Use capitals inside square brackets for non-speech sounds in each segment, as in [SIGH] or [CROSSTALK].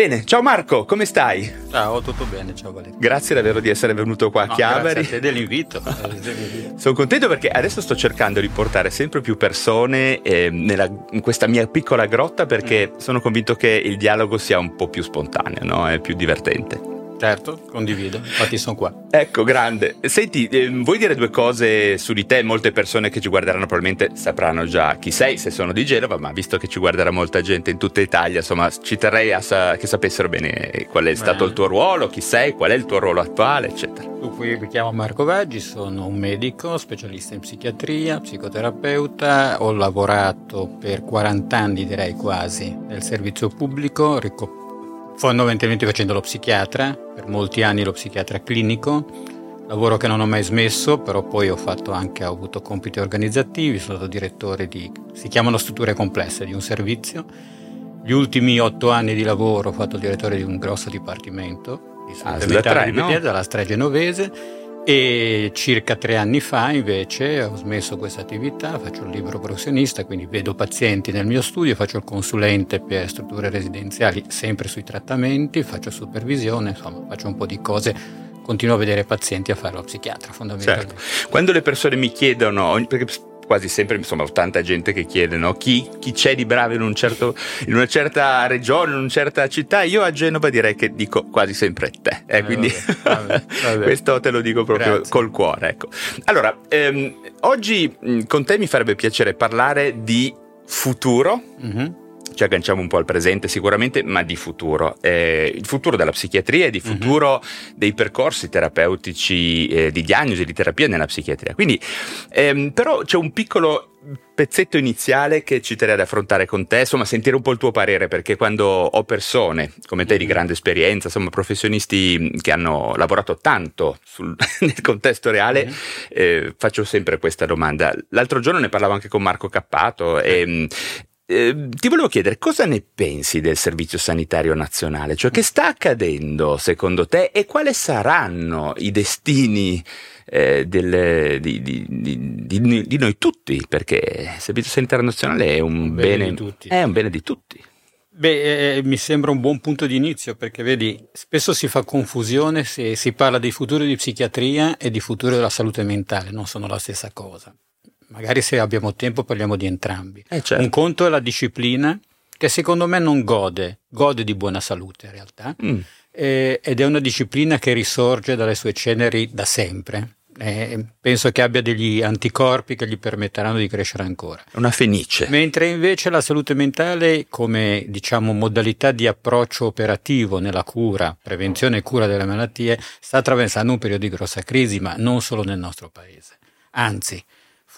Bene, ciao Marco, come stai? Ciao, tutto bene, ciao Valerio. Grazie davvero di essere venuto qua a no, Chiavari. Grazie a te [LAUGHS] dell'invito. Sono contento perché adesso sto cercando di portare sempre più persone eh, nella, in questa mia piccola grotta perché mm. sono convinto che il dialogo sia un po' più spontaneo, no? È più divertente. Certo, condivido, infatti sono qua. Ecco, grande. Senti, eh, vuoi dire due cose su di te? Molte persone che ci guarderanno probabilmente sapranno già chi sei, se sono di Genova, ma visto che ci guarderà molta gente in tutta Italia, insomma, ci terrei a sa- che sapessero bene qual è stato Beh. il tuo ruolo, chi sei, qual è il tuo ruolo attuale, eccetera. Dunque, mi chiamo Marco Vaggi, sono un medico, specialista in psichiatria, psicoterapeuta, ho lavorato per 40 anni, direi quasi, nel servizio pubblico, ricoperto fondamentalmente facendo lo psichiatra, per molti anni lo psichiatra clinico, lavoro che non ho mai smesso, però poi ho fatto anche, ho avuto compiti organizzativi, sono stato direttore di, si chiamano strutture complesse, di un servizio. Gli ultimi otto anni di lavoro ho fatto il direttore di un grosso dipartimento di salute ah, mentale di no? dalla Stra Genovese e circa tre anni fa invece ho smesso questa attività, faccio il libro professionista, quindi vedo pazienti nel mio studio, faccio il consulente per strutture residenziali sempre sui trattamenti, faccio supervisione, insomma faccio un po' di cose continuo a vedere pazienti a fare lo psichiatra fondamentalmente. Certo. Quando le persone mi chiedono, perché quasi sempre, insomma, ho tanta gente che chiede no? chi, chi, c'è di bravo in, un certo, in, una certa regione, in una certa città. Io a Genova direi che dico quasi sempre te. Eh, eh, quindi vabbè, vabbè. [LAUGHS] questo te lo dico proprio Grazie. col cuore. Ecco. Allora, ehm, oggi con te mi farebbe piacere parlare di futuro. Mm-hmm ci agganciamo un po' al presente sicuramente, ma di futuro. Eh, il futuro della psichiatria e di mhm. futuro mm-hmm. dei percorsi terapeutici eh, di diagnosi di terapia nella psichiatria. Quindi, ehm, però c'è un piccolo pezzetto iniziale che ci terrei ad affrontare con te, insomma sentire un po' il tuo parere, perché quando ho persone come te di mhm. grande esperienza, insomma professionisti che hanno lavorato tanto sul, [LAUGHS] nel contesto reale, mm-hmm. eh, faccio sempre questa domanda. L'altro giorno ne parlavo anche con Marco Cappato e, eh, ti volevo chiedere cosa ne pensi del Servizio Sanitario Nazionale, cioè che sta accadendo secondo te e quali saranno i destini eh, del, di, di, di, di, noi tutti, perché il Servizio Sanitario Nazionale è un, un bene, bene è un bene di tutti. Beh, eh, eh, mi sembra un buon punto di inizio perché vedi, spesso si fa confusione se si parla di futuro di psichiatria e di futuro della salute mentale, non sono la stessa cosa magari se abbiamo tempo parliamo di entrambi. Eh certo. Un conto è la disciplina che secondo me non gode, gode di buona salute in realtà, mm. eh, ed è una disciplina che risorge dalle sue ceneri da sempre. Eh, penso che abbia degli anticorpi che gli permetteranno di crescere ancora. Una fenice. Mentre invece la salute mentale, come diciamo modalità di approccio operativo nella cura, prevenzione e cura delle malattie, sta attraversando un periodo di grossa crisi, ma non solo nel nostro paese. Anzi,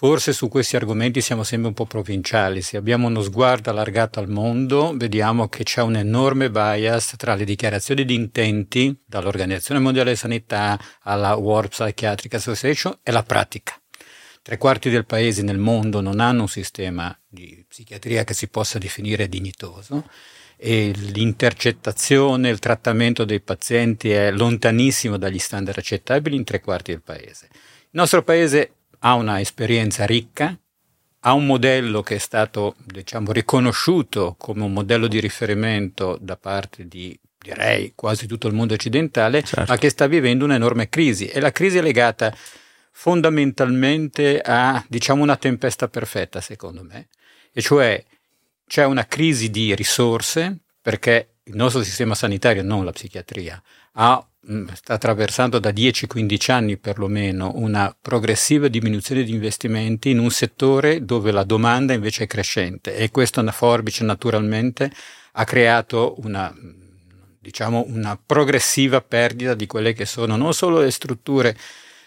Forse su questi argomenti siamo sempre un po' provinciali. Se abbiamo uno sguardo allargato al mondo, vediamo che c'è un enorme bias tra le dichiarazioni di intenti, dall'Organizzazione Mondiale della Sanità alla World Psychiatric Association, e la pratica. Tre quarti del paese nel mondo non hanno un sistema di psichiatria che si possa definire dignitoso e l'intercettazione, il trattamento dei pazienti è lontanissimo dagli standard accettabili in tre quarti del paese. Il nostro paese ha una esperienza ricca, ha un modello che è stato diciamo, riconosciuto come un modello di riferimento da parte di direi quasi tutto il mondo occidentale, certo. ma che sta vivendo un'enorme crisi e la crisi è legata fondamentalmente a diciamo una tempesta perfetta secondo me, e cioè c'è una crisi di risorse perché il nostro sistema sanitario, non la psichiatria, ha sta attraversando da 10-15 anni perlomeno una progressiva diminuzione di investimenti in un settore dove la domanda invece è crescente e questa una forbice naturalmente ha creato una, diciamo, una progressiva perdita di quelle che sono non solo le strutture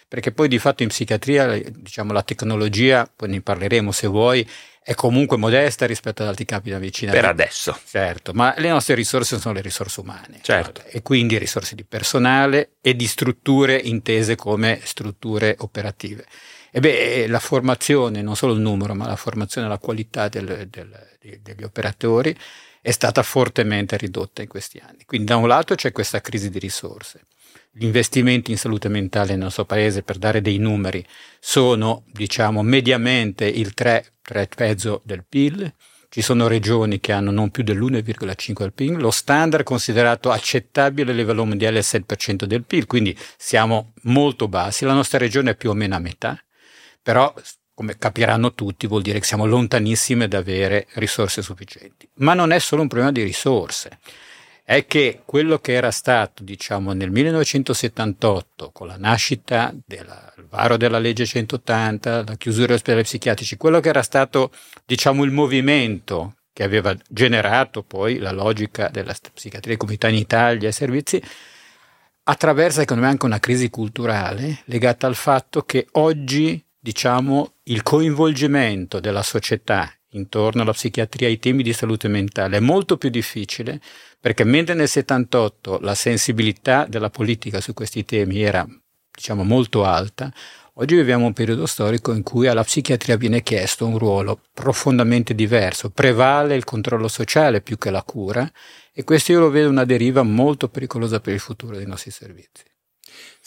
perché poi di fatto in psichiatria diciamo, la tecnologia, poi ne parleremo se vuoi, è comunque modesta rispetto ad altri capi della medicina. Per adesso. Certo, ma le nostre risorse sono le risorse umane. Certo. E quindi risorse di personale e di strutture intese come strutture operative. E beh, la formazione, non solo il numero, ma la formazione e la qualità del, del, degli operatori è stata fortemente ridotta in questi anni. Quindi da un lato c'è questa crisi di risorse gli investimenti in salute mentale nel nostro paese, per dare dei numeri, sono diciamo mediamente il 3, 3,5 del PIL, ci sono regioni che hanno non più dell'1,5 del PIL, lo standard considerato accettabile a livello mondiale è il 7% del PIL, quindi siamo molto bassi, la nostra regione è più o meno a metà, però come capiranno tutti vuol dire che siamo lontanissimi da avere risorse sufficienti. Ma non è solo un problema di risorse è che quello che era stato, diciamo, nel 1978, con la nascita del varo della legge 180, la chiusura degli ospedali psichiatrici, quello che era stato, diciamo, il movimento che aveva generato poi la logica della psichiatria di comunità in Italia e servizi, attraversa secondo me anche una crisi culturale legata al fatto che oggi, diciamo, il coinvolgimento della società intorno alla psichiatria, ai temi di salute mentale è molto più difficile perché mentre nel 78 la sensibilità della politica su questi temi era diciamo molto alta, oggi viviamo un periodo storico in cui alla psichiatria viene chiesto un ruolo profondamente diverso, prevale il controllo sociale più che la cura e questo io lo vedo una deriva molto pericolosa per il futuro dei nostri servizi.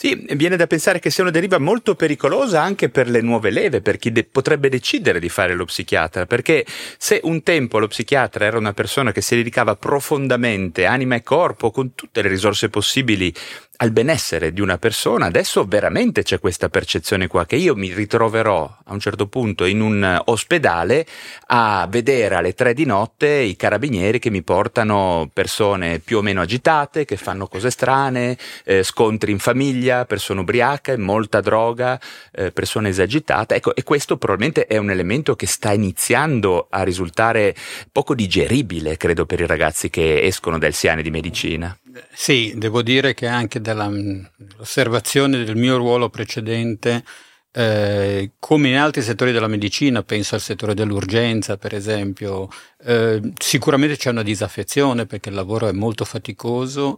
Sì, viene da pensare che sia una deriva molto pericolosa anche per le nuove leve, per chi de- potrebbe decidere di fare lo psichiatra, perché se un tempo lo psichiatra era una persona che si dedicava profondamente, anima e corpo, con tutte le risorse possibili al benessere di una persona, adesso veramente c'è questa percezione qua che io mi ritroverò a un certo punto in un ospedale a vedere alle tre di notte i carabinieri che mi portano persone più o meno agitate, che fanno cose strane, eh, scontri in famiglia, persone ubriache, molta droga, eh, persone esagitate. Ecco, e questo probabilmente è un elemento che sta iniziando a risultare poco digeribile, credo, per i ragazzi che escono dal Siane di medicina. Sì, devo dire che anche dall'osservazione del mio ruolo precedente, eh, come in altri settori della medicina, penso al settore dell'urgenza per esempio, eh, sicuramente c'è una disaffezione perché il lavoro è molto faticoso,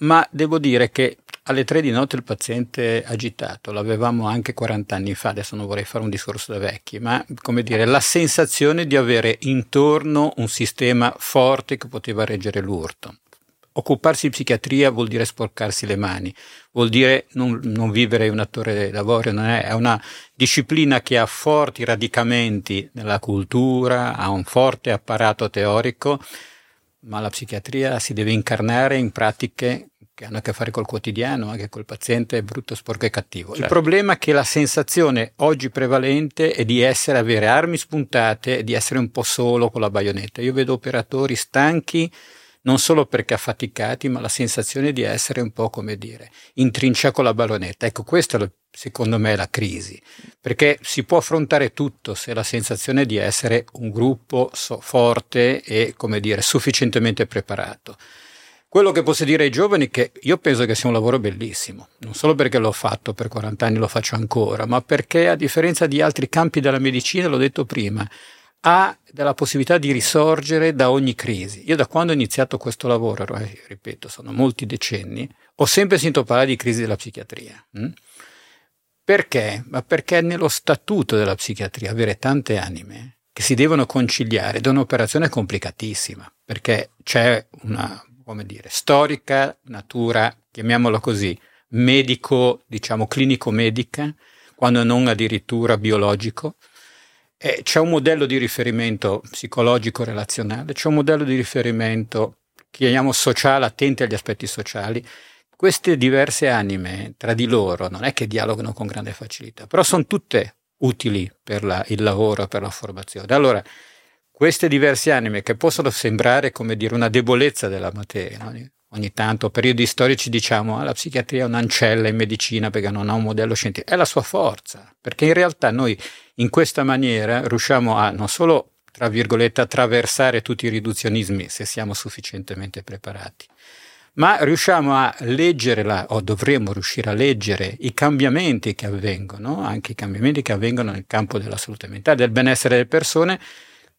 ma devo dire che alle tre di notte il paziente agitato, l'avevamo anche 40 anni fa, adesso non vorrei fare un discorso da vecchi, ma come dire, la sensazione di avere intorno un sistema forte che poteva reggere l'urto occuparsi di psichiatria vuol dire sporcarsi le mani, vuol dire non, non vivere un attore d'avorio, non è, è una disciplina che ha forti radicamenti nella cultura, ha un forte apparato teorico, ma la psichiatria si deve incarnare in pratiche che hanno a che fare col quotidiano, anche col paziente brutto, sporco e cattivo. Certo. Il problema è che la sensazione oggi prevalente è di essere, avere armi spuntate e di essere un po' solo con la baionetta. Io vedo operatori stanchi, non solo perché affaticati, ma la sensazione di essere un po' come dire, in trincia con la ballonetta. Ecco, questa è secondo me la crisi, perché si può affrontare tutto se la sensazione di essere un gruppo so- forte e, come dire, sufficientemente preparato. Quello che posso dire ai giovani è che io penso che sia un lavoro bellissimo, non solo perché l'ho fatto per 40 anni, lo faccio ancora, ma perché a differenza di altri campi della medicina, l'ho detto prima, ha della possibilità di risorgere da ogni crisi. Io da quando ho iniziato questo lavoro, ripeto, sono molti decenni, ho sempre sentito parlare di crisi della psichiatria. Hm? Perché? Ma perché è nello statuto della psichiatria avere tante anime che si devono conciliare ed è un'operazione complicatissima, perché c'è una, come dire, storica natura, chiamiamola così, medico, diciamo clinico-medica, quando non addirittura biologico, eh, c'è un modello di riferimento psicologico relazionale, c'è un modello di riferimento, chiamiamo sociale, attenti agli aspetti sociali. Queste diverse anime tra di loro non è che dialogano con grande facilità, però sono tutte utili per la, il lavoro, per la formazione. Allora, queste diverse anime che possono sembrare come dire una debolezza della materia, no? Ogni tanto periodi storici diciamo ah, la psichiatria è un'ancella in medicina perché non ha un modello scientifico, è la sua forza, perché in realtà noi in questa maniera riusciamo a non solo, tra virgolette, attraversare tutti i riduzionismi se siamo sufficientemente preparati, ma riusciamo a leggere, la, o dovremmo riuscire a leggere i cambiamenti che avvengono, anche i cambiamenti che avvengono nel campo della salute mentale, del benessere delle persone,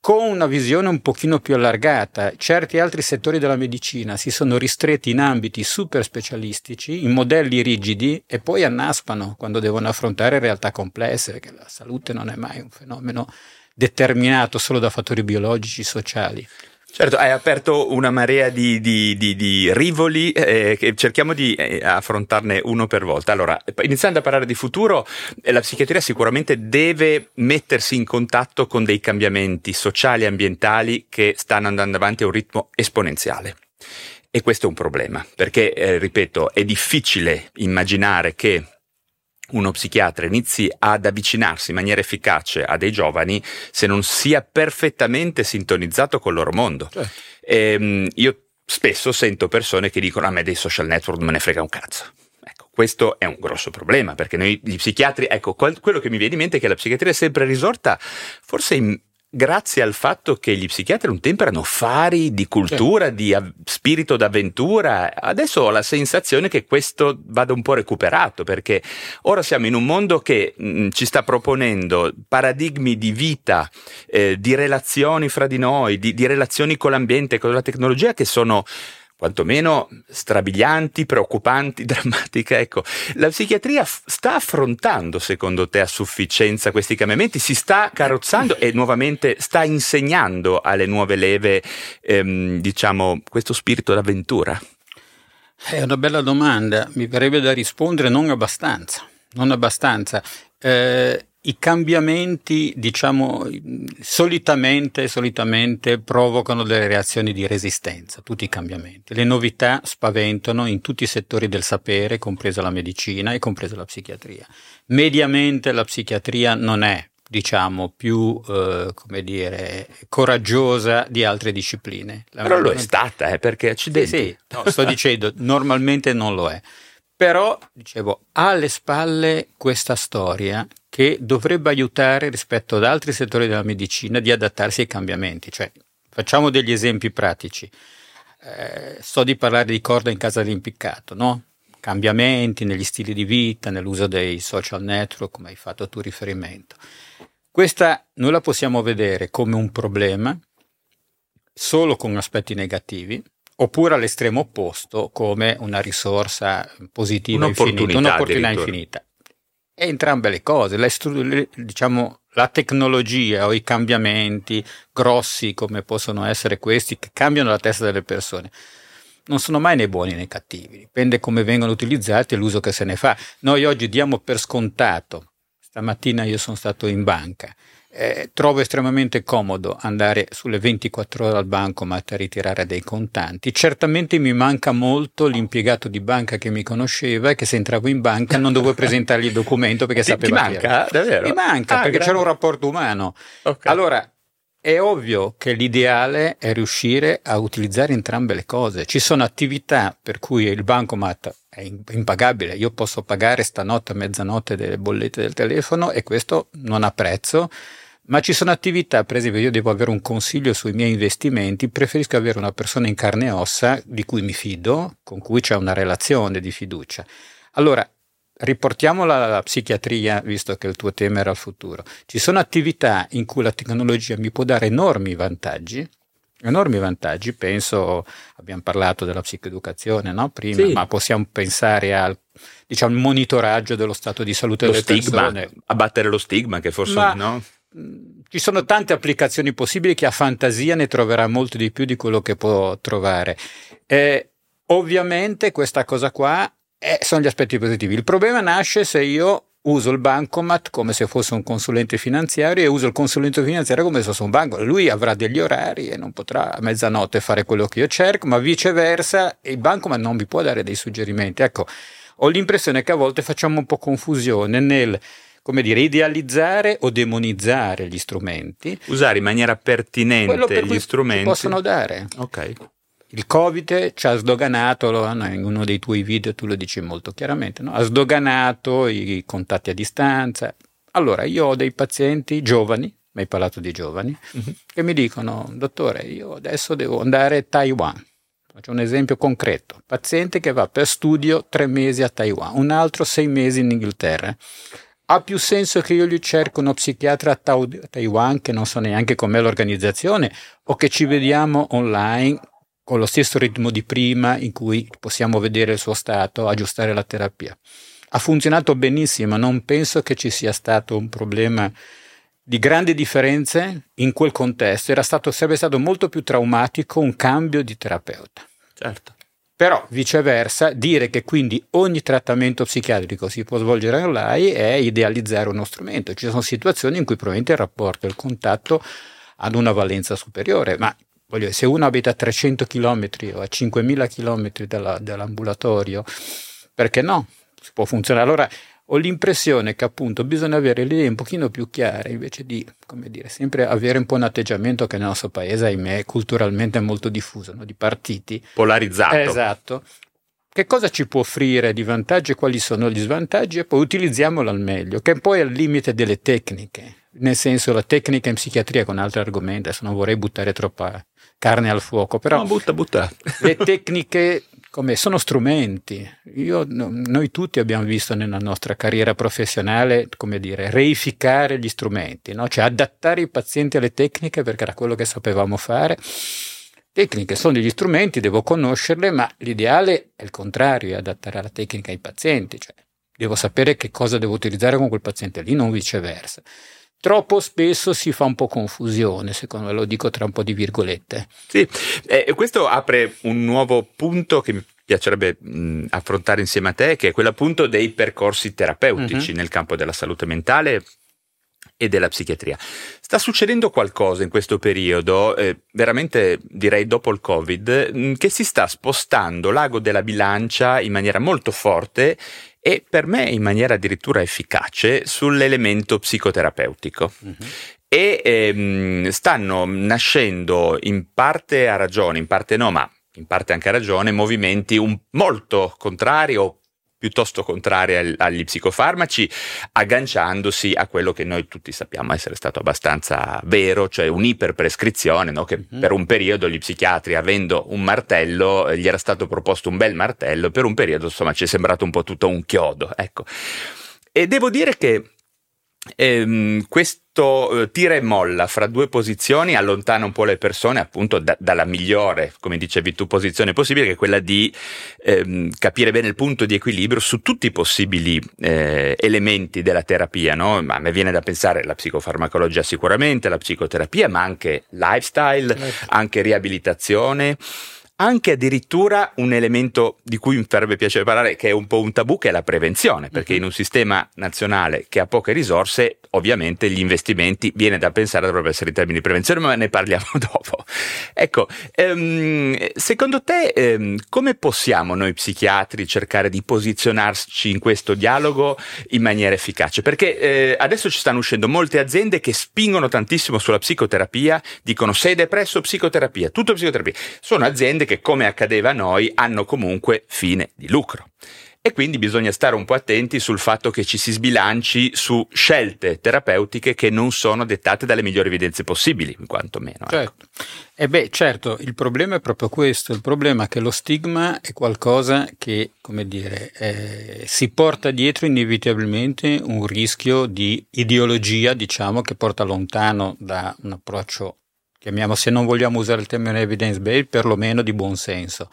con una visione un pochino più allargata. Certi altri settori della medicina si sono ristretti in ambiti super specialistici, in modelli rigidi e poi annaspano quando devono affrontare realtà complesse, perché la salute non è mai un fenomeno determinato solo da fattori biologici, sociali. Certo, hai aperto una marea di, di, di, di rivoli eh, cerchiamo di eh, affrontarne uno per volta. Allora, iniziando a parlare di futuro, eh, la psichiatria sicuramente deve mettersi in contatto con dei cambiamenti sociali e ambientali che stanno andando avanti a un ritmo esponenziale. E questo è un problema, perché, eh, ripeto, è difficile immaginare che uno psichiatra inizi ad avvicinarsi in maniera efficace a dei giovani se non sia perfettamente sintonizzato col loro mondo. Certo. E, ehm, io spesso sento persone che dicono a me dei social network non me ne frega un cazzo. Ecco, questo è un grosso problema perché noi gli psichiatri, ecco, quello che mi viene in mente è che la psichiatria è sempre risorta forse in grazie al fatto che gli psichiatri un tempo erano fari di cultura, sì. di av- spirito d'avventura, adesso ho la sensazione che questo vada un po' recuperato perché ora siamo in un mondo che mh, mm, ci sta proponendo paradigmi di vita, eh, di relazioni fra di noi, di, di relazioni con l'ambiente, con la tecnologia che sono quantomeno strabilianti, preoccupanti, [LAUGHS] drammatiche. Ecco, la psichiatria f- sta affrontando, secondo te, a sufficienza questi cambiamenti? Si sta carrozzando e nuovamente sta insegnando alle nuove leve, ehm, diciamo, questo spirito d'avventura? È una bella domanda, mi verrebbe da rispondere non abbastanza. Non abbastanza. Eh, i cambiamenti, diciamo, solitamente, solitamente provocano delle reazioni di resistenza, tutti i cambiamenti. Le novità spaventano in tutti i settori del sapere, compresa la medicina e compresa la psichiatria. Mediamente la psichiatria non è, diciamo, più, eh, come dire, coraggiosa di altre discipline. La Però lo è stata, eh, perché accidenti. Sì, sì, no, sto dicendo, normalmente non lo è. Però, dicevo, ha alle spalle questa storia che dovrebbe aiutare rispetto ad altri settori della medicina di adattarsi ai cambiamenti. Cioè, facciamo degli esempi pratici. Eh, so di parlare di corda in casa dell'impiccato, no? Cambiamenti negli stili di vita, nell'uso dei social network, come hai fatto tu riferimento. Questa noi la possiamo vedere come un problema solo con aspetti negativi, oppure all'estremo opposto come una risorsa positiva un'opportunità infinita, un'opportunità infinita e entrambe le cose, la, diciamo, la tecnologia o i cambiamenti grossi come possono essere questi che cambiano la testa delle persone non sono mai né buoni né cattivi, dipende come vengono utilizzati e l'uso che se ne fa. Noi oggi diamo per scontato, stamattina io sono stato in banca, eh, trovo estremamente comodo andare sulle 24 ore al bancomat a ritirare dei contanti. Certamente mi manca molto l'impiegato di banca che mi conosceva e che se entravo in banca non dovevo presentargli il documento perché ti, sapeva ti manca? Davvero? Mi manca ah, perché grande. c'era un rapporto umano. Okay. Allora, è ovvio che l'ideale è riuscire a utilizzare entrambe le cose. Ci sono attività per cui il bancomat è impagabile. Io posso pagare stanotte a mezzanotte delle bollette del telefono e questo non ha prezzo ma ci sono attività, per esempio io devo avere un consiglio sui miei investimenti, preferisco avere una persona in carne e ossa di cui mi fido, con cui c'è una relazione di fiducia. Allora, riportiamola alla psichiatria, visto che il tuo tema era il futuro. Ci sono attività in cui la tecnologia mi può dare enormi vantaggi, enormi vantaggi, penso, abbiamo parlato della psicoeducazione no? prima, sì. ma possiamo pensare al diciamo, monitoraggio dello stato di salute lo delle stigma, persone. Abbattere lo stigma che forse ma, no? ci sono tante applicazioni possibili che a fantasia ne troverà molto di più di quello che può trovare. Eh, ovviamente questa cosa qua è, sono gli aspetti positivi. Il problema nasce se io uso il bancomat come se fosse un consulente finanziario e uso il consulente finanziario come se fosse un banco. Lui avrà degli orari e non potrà a mezzanotte fare quello che io cerco, ma viceversa il bancomat non mi può dare dei suggerimenti. Ecco, ho l'impressione che a volte facciamo un po' confusione nel come dire, idealizzare o demonizzare gli strumenti. Usare in maniera pertinente gli strumenti. possono dare. Ok. Il Covid ci ha sdoganato, in uno dei tuoi video tu lo dici molto chiaramente, no? ha sdoganato i contatti a distanza. Allora, io ho dei pazienti giovani, mi hai parlato di giovani, uh-huh. che mi dicono, dottore, io adesso devo andare a Taiwan. Faccio un esempio concreto. Paziente che va per studio tre mesi a Taiwan, un altro sei mesi in Inghilterra ha più senso che io gli cerco uno psichiatra a Taiwan che non so neanche com'è l'organizzazione o che ci vediamo online con lo stesso ritmo di prima in cui possiamo vedere il suo stato, aggiustare la terapia. Ha funzionato benissimo, non penso che ci sia stato un problema di grandi differenze in quel contesto, era stato, sarebbe stato molto più traumatico un cambio di terapeuta. Certo. Però viceversa, dire che quindi ogni trattamento psichiatrico si può svolgere online è idealizzare uno strumento. Ci sono situazioni in cui probabilmente il rapporto, il contatto hanno una valenza superiore, ma dire, se uno abita a 300 km o a 5000 km dalla, dall'ambulatorio, perché no? Si può funzionare. Allora ho l'impressione che appunto bisogna avere le idee un pochino più chiare invece di, come dire, sempre avere un po' un atteggiamento che nel nostro paese, ahimè, culturalmente è molto diffuso, no? di partiti. Polarizzato. Esatto. Che cosa ci può offrire di vantaggi e quali sono gli svantaggi e poi utilizziamolo al meglio, che poi è al limite delle tecniche, nel senso la tecnica in psichiatria con altri argomenti, adesso non vorrei buttare troppa carne al fuoco, però no, butta, butta. [LAUGHS] le tecniche come sono strumenti. Io, noi tutti abbiamo visto nella nostra carriera professionale, come dire, reificare gli strumenti, no? cioè adattare i pazienti alle tecniche perché era quello che sapevamo fare. Tecniche sono degli strumenti, devo conoscerle, ma l'ideale è il contrario, è adattare la tecnica ai pazienti, cioè devo sapere che cosa devo utilizzare con quel paziente lì, non viceversa. Troppo spesso si fa un po' confusione, secondo me lo dico tra un po' di virgolette. Sì, eh, questo apre un nuovo punto che mi piacerebbe mh, affrontare insieme a te, che è quello appunto dei percorsi terapeutici uh-huh. nel campo della salute mentale e della psichiatria. Sta succedendo qualcosa in questo periodo, eh, veramente direi dopo il Covid, mh, che si sta spostando l'ago della bilancia in maniera molto forte e per me in maniera addirittura efficace sull'elemento psicoterapeutico. Uh-huh. E ehm, stanno nascendo in parte a ragione, in parte no, ma in parte anche a ragione, movimenti un, molto contrari o piuttosto contrarie agli psicofarmaci, agganciandosi a quello che noi tutti sappiamo essere stato abbastanza vero, cioè un'iperprescrizione, no? che mm-hmm. per un periodo gli psichiatri, avendo un martello, eh, gli era stato proposto un bel martello, per un periodo insomma ci è sembrato un po' tutto un chiodo. Ecco. E devo dire che ehm, questo eh, tira e molla fra due posizioni allontana un po' le persone appunto da, dalla migliore, come dicevi tu, posizione possibile, che è quella di ehm, capire bene il punto di equilibrio su tutti i possibili eh, elementi della terapia. No? Ma mi viene da pensare la psicofarmacologia sicuramente, la psicoterapia, ma anche lifestyle, certo. anche riabilitazione anche addirittura un elemento di cui mi farebbe piacere parlare, che è un po' un tabù, che è la prevenzione, perché uh-huh. in un sistema nazionale che ha poche risorse, ovviamente gli investimenti viene da pensare dovrebbero essere in termini di prevenzione, ma ne parliamo [LAUGHS] dopo. Ecco, ehm, secondo te ehm, come possiamo noi psichiatri cercare di posizionarci in questo dialogo in maniera efficace? Perché eh, adesso ci stanno uscendo molte aziende che spingono tantissimo sulla psicoterapia, dicono sei depresso, psicoterapia, tutto psicoterapia. Sono aziende che che come accadeva a noi hanno comunque fine di lucro. E quindi bisogna stare un po' attenti sul fatto che ci si sbilanci su scelte terapeutiche che non sono dettate dalle migliori evidenze possibili, quantomeno. Ecco. Certo. E beh, certo, il problema è proprio questo, il problema è che lo stigma è qualcosa che, come dire, eh, si porta dietro inevitabilmente un rischio di ideologia, diciamo, che porta lontano da un approccio chiamiamo se non vogliamo usare il termine evidence based, perlomeno di buon senso.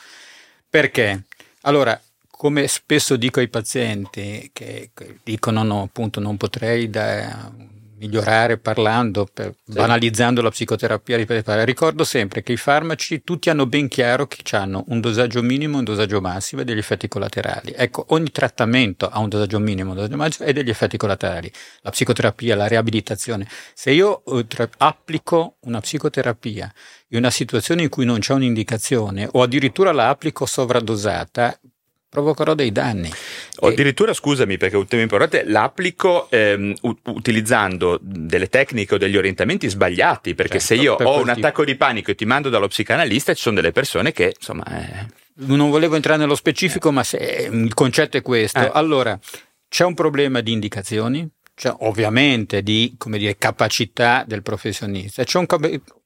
Perché? Allora, come spesso dico ai pazienti che, che dicono no, appunto non potrei da, migliorare parlando, per, sì. banalizzando la psicoterapia, ricordo sempre che i farmaci tutti hanno ben chiaro che hanno un dosaggio minimo, un dosaggio massimo e degli effetti collaterali. Ecco, ogni trattamento ha un dosaggio minimo, un dosaggio massimo e degli effetti collaterali. La psicoterapia, la riabilitazione. Se io uh, tra- applico una psicoterapia in una situazione in cui non c'è un'indicazione o addirittura la applico sovradosata, provocherò dei danni. O addirittura, scusami, perché è un tema importante, l'applico ehm, utilizzando delle tecniche o degli orientamenti sbagliati, perché certo, se io ho un attacco di panico e ti mando dallo psicanalista, ci sono delle persone che, insomma... Eh... Non volevo entrare nello specifico, ma se, il concetto è questo. Eh. Allora, c'è un problema di indicazioni, cioè, ovviamente di dire, capacità del professionista. C'è un,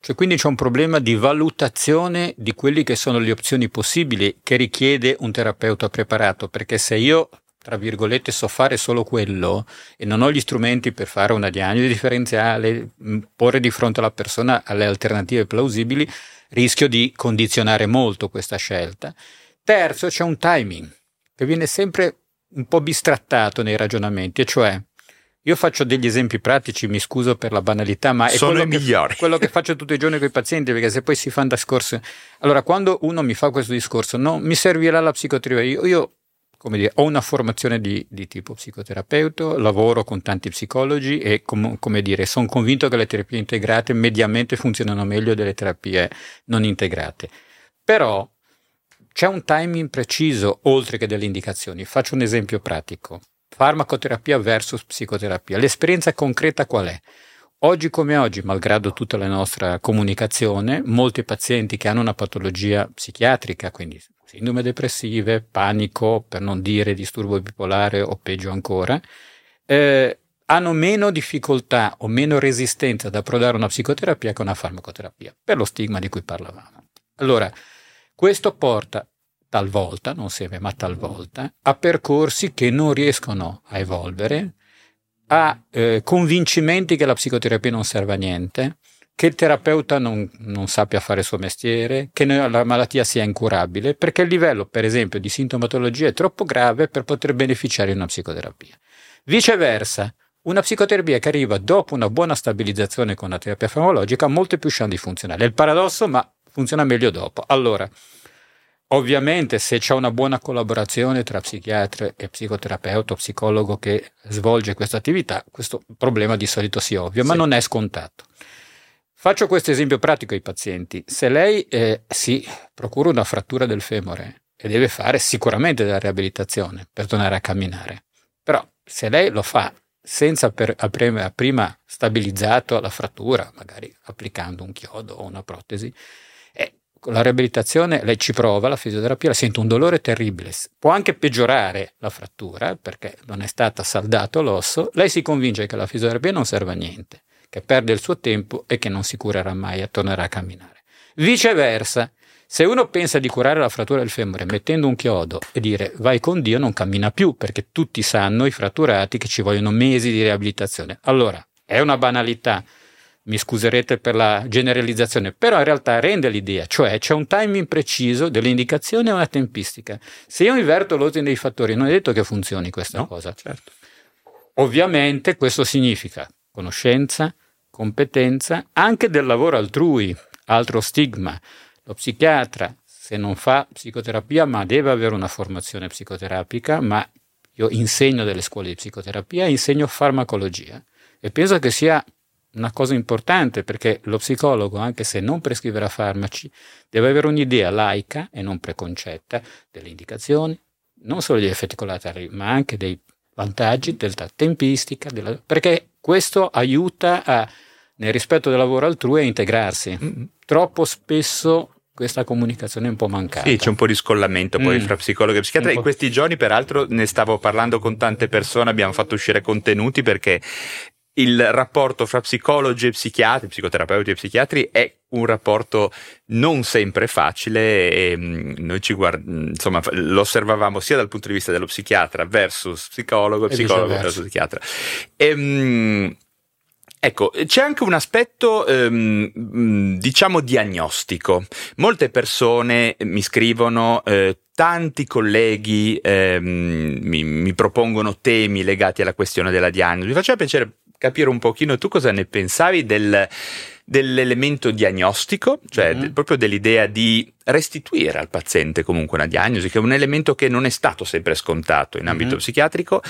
cioè, quindi c'è un problema di valutazione di quelle che sono le opzioni possibili che richiede un terapeuta preparato, perché se io tra virgolette so fare solo quello e non ho gli strumenti per fare una diagnosi differenziale, porre di fronte alla persona alle alternative plausibili, rischio di condizionare molto questa scelta. Terzo, c'è un timing che viene sempre un po' bistrattato nei ragionamenti, e cioè Io faccio degli esempi pratici, mi scuso per la banalità, ma è Sono quello. Che, quello che faccio tutti i giorni con i pazienti, perché se poi si fanno discorsi... Allora, quando uno mi fa questo discorso, no, mi servirà la psicoterapia. Io, io come dire, ho una formazione di, di, tipo psicoterapeuta, lavoro con tanti psicologi e com, come dire, sono convinto che le terapie integrate mediamente funzionano meglio delle terapie non integrate. Però c'è un timing preciso oltre che delle indicazioni. Faccio un esempio pratico. Farmacoterapia versus psicoterapia. L'esperienza concreta qual è? Oggi come oggi, malgrado tutta la nostra comunicazione, molti pazienti che hanno una patologia psichiatrica, quindi sindrome depressive, panico, per non dire disturbo bipolare o peggio ancora, eh, hanno meno difficoltà o meno resistenza ad approdare una psicoterapia che una farmacoterapia, per lo stigma di cui parlavamo. Allora, questo porta talvolta, non sempre, ma talvolta, a percorsi che non riescono a evolvere, a eh, convincimenti che la psicoterapia non serve a niente, che il terapeuta non, non, sappia fare il suo mestiere, che la malattia sia incurabile, perché il livello, per esempio, di sintomatologia è troppo grave per poter beneficiare di una psicoterapia. Viceversa, una psicoterapia che arriva dopo una buona stabilizzazione con la terapia farmacologica ha molte più chance di funzionare. È il paradosso, ma funziona meglio dopo. Allora, Ovviamente se c'è una buona collaborazione tra psichiatra e psicoterapeuta o psicologo che svolge questa attività, questo problema di solito si ovvia, sì. ma non è scontato. Faccio questo esempio pratico ai pazienti. Se lei eh, si procura una frattura del femore e deve fare sicuramente della riabilitazione per tornare a camminare, però se lei lo fa senza per, prima, prima stabilizzato la frattura, magari applicando un chiodo o una protesi, la riabilitazione lei ci prova, la fisioterapia, la sente un dolore terribile, può anche peggiorare la frattura perché non è stata saldato l'osso, lei si convince che la fisioterapia non serve a niente, che perde il suo tempo e che non si curerà mai e tornerà a camminare. Viceversa, se uno pensa di curare la frattura del femore mettendo un chiodo e dire vai con Dio non cammina più perché tutti sanno, i fratturati, che ci vogliono mesi di riabilitazione. Allora, è una banalità, mi scuserete per la generalizzazione, però in realtà rende l'idea, cioè c'è un timing preciso delle indicazioni e una tempistica. Se io inverto l'ordine dei fattori, non è detto che funzioni questa no, cosa. Certo. Ovviamente questo significa conoscenza, competenza, anche del lavoro altrui, altro stigma. Lo psichiatra, se non fa psicoterapia, ma deve avere una formazione psicoterapica, ma io insegno delle scuole di psicoterapia, insegno farmacologia e penso che sia una cosa importante perché lo psicologo, anche se non prescriverà farmaci, deve avere un'idea laica e non preconcetta delle indicazioni, non solo degli effetti collaterali, ma anche dei vantaggi, della tempistica, della... perché questo aiuta a, nel rispetto del lavoro altrui a integrarsi. Mm-hmm. Troppo spesso questa comunicazione è un po' mancata. Sì, c'è un po' di scollamento poi mm. fra psicologo e psichiatra. In questi giorni, peraltro, ne stavo parlando con tante persone, abbiamo fatto uscire contenuti perché il rapporto fra psicologi e psichiatri, psicoterapeuti e psicchiatri è un rapporto non sempre facile e mm, noi ci guard- insomma, lo osservavamo sia dal punto di vista dello psichiatra versus psicologo, e psicologo versus psichiatra. E, um, ecco, c'è anche un aspetto, um, diciamo, diagnostico. Molte persone mi scrivono, eh, tanti colleghi ehm, mi, mi, propongono temi legati alla questione della diagnosi. Mi faceva piacere capire un pochino tu cosa ne pensavi del, dell'elemento diagnostico, cioè mm-hmm. proprio dell'idea di restituire al paziente comunque una diagnosi, che è un elemento che non è stato sempre scontato in ambito mm-hmm. psichiatrico.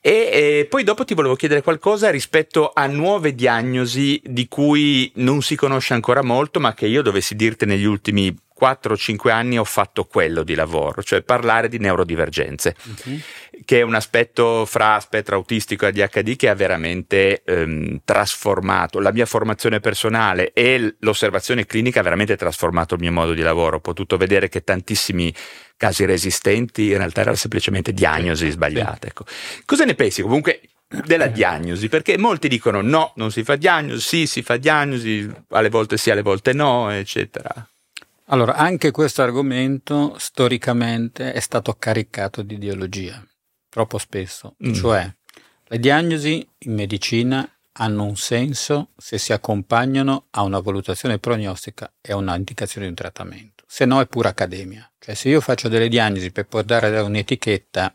E, e, poi dopo ti volevo chiedere qualcosa rispetto a nuove diagnosi di cui non si conosce ancora molto, ma che io dovessi dirti negli ultimi 4-5 anni ho fatto quello di lavoro, cioè parlare di neurodivergenze, uh-huh. che è un aspetto fra spettro autistico e ADHD che ha veramente ehm, trasformato la mia formazione personale e l'osservazione clinica ha veramente trasformato il mio modo di lavoro. Ho potuto vedere che tantissimi casi resistenti in realtà erano semplicemente diagnosi sbagliate. Ecco. Cosa ne pensi comunque della diagnosi? Perché molti dicono no, non si fa diagnosi, sì, si fa diagnosi, alle volte sì, alle volte no, eccetera. Allora, anche questo argomento storicamente è stato caricato di ideologia, troppo spesso. Mm. Cioè, le diagnosi in medicina hanno un senso se si accompagnano a una valutazione prognostica e a una indicazione di un trattamento, se no è pura accademia. Cioè, se io faccio delle diagnosi per poter dare un'etichetta,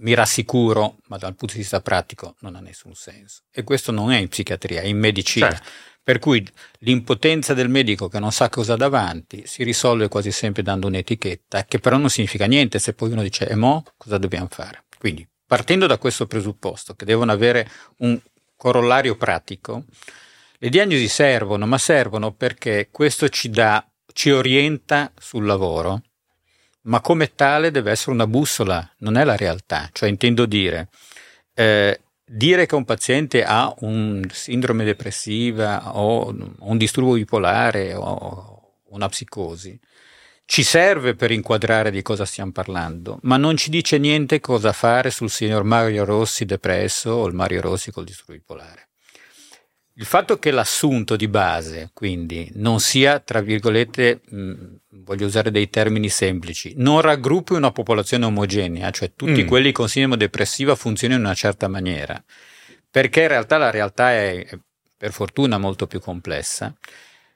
mi rassicuro, ma dal punto di vista pratico non ha nessun senso. E questo non è in psichiatria, è in medicina. Certo. Per cui l'impotenza del medico che non sa cosa ha davanti si risolve quasi sempre dando un'etichetta, che però non significa niente se poi uno dice e mo cosa dobbiamo fare. Quindi partendo da questo presupposto che devono avere un corollario pratico, le diagnosi servono, ma servono perché questo ci dà, ci orienta sul lavoro, ma come tale deve essere una bussola, non è la realtà. Cioè intendo dire, eh, dire che un paziente ha un sindrome depressiva o un disturbo bipolare o una psicosi ci serve per inquadrare di cosa stiamo parlando, ma non ci dice niente cosa fare sul signor Mario Rossi depresso o il Mario Rossi col disturbo bipolare. Il fatto che l'assunto di base, quindi, non sia, tra virgolette, mh, voglio usare dei termini semplici, non raggruppi una popolazione omogenea, cioè tutti mm. quelli con sindrome depressiva funzionano in una certa maniera, perché in realtà la realtà è, per fortuna, molto più complessa,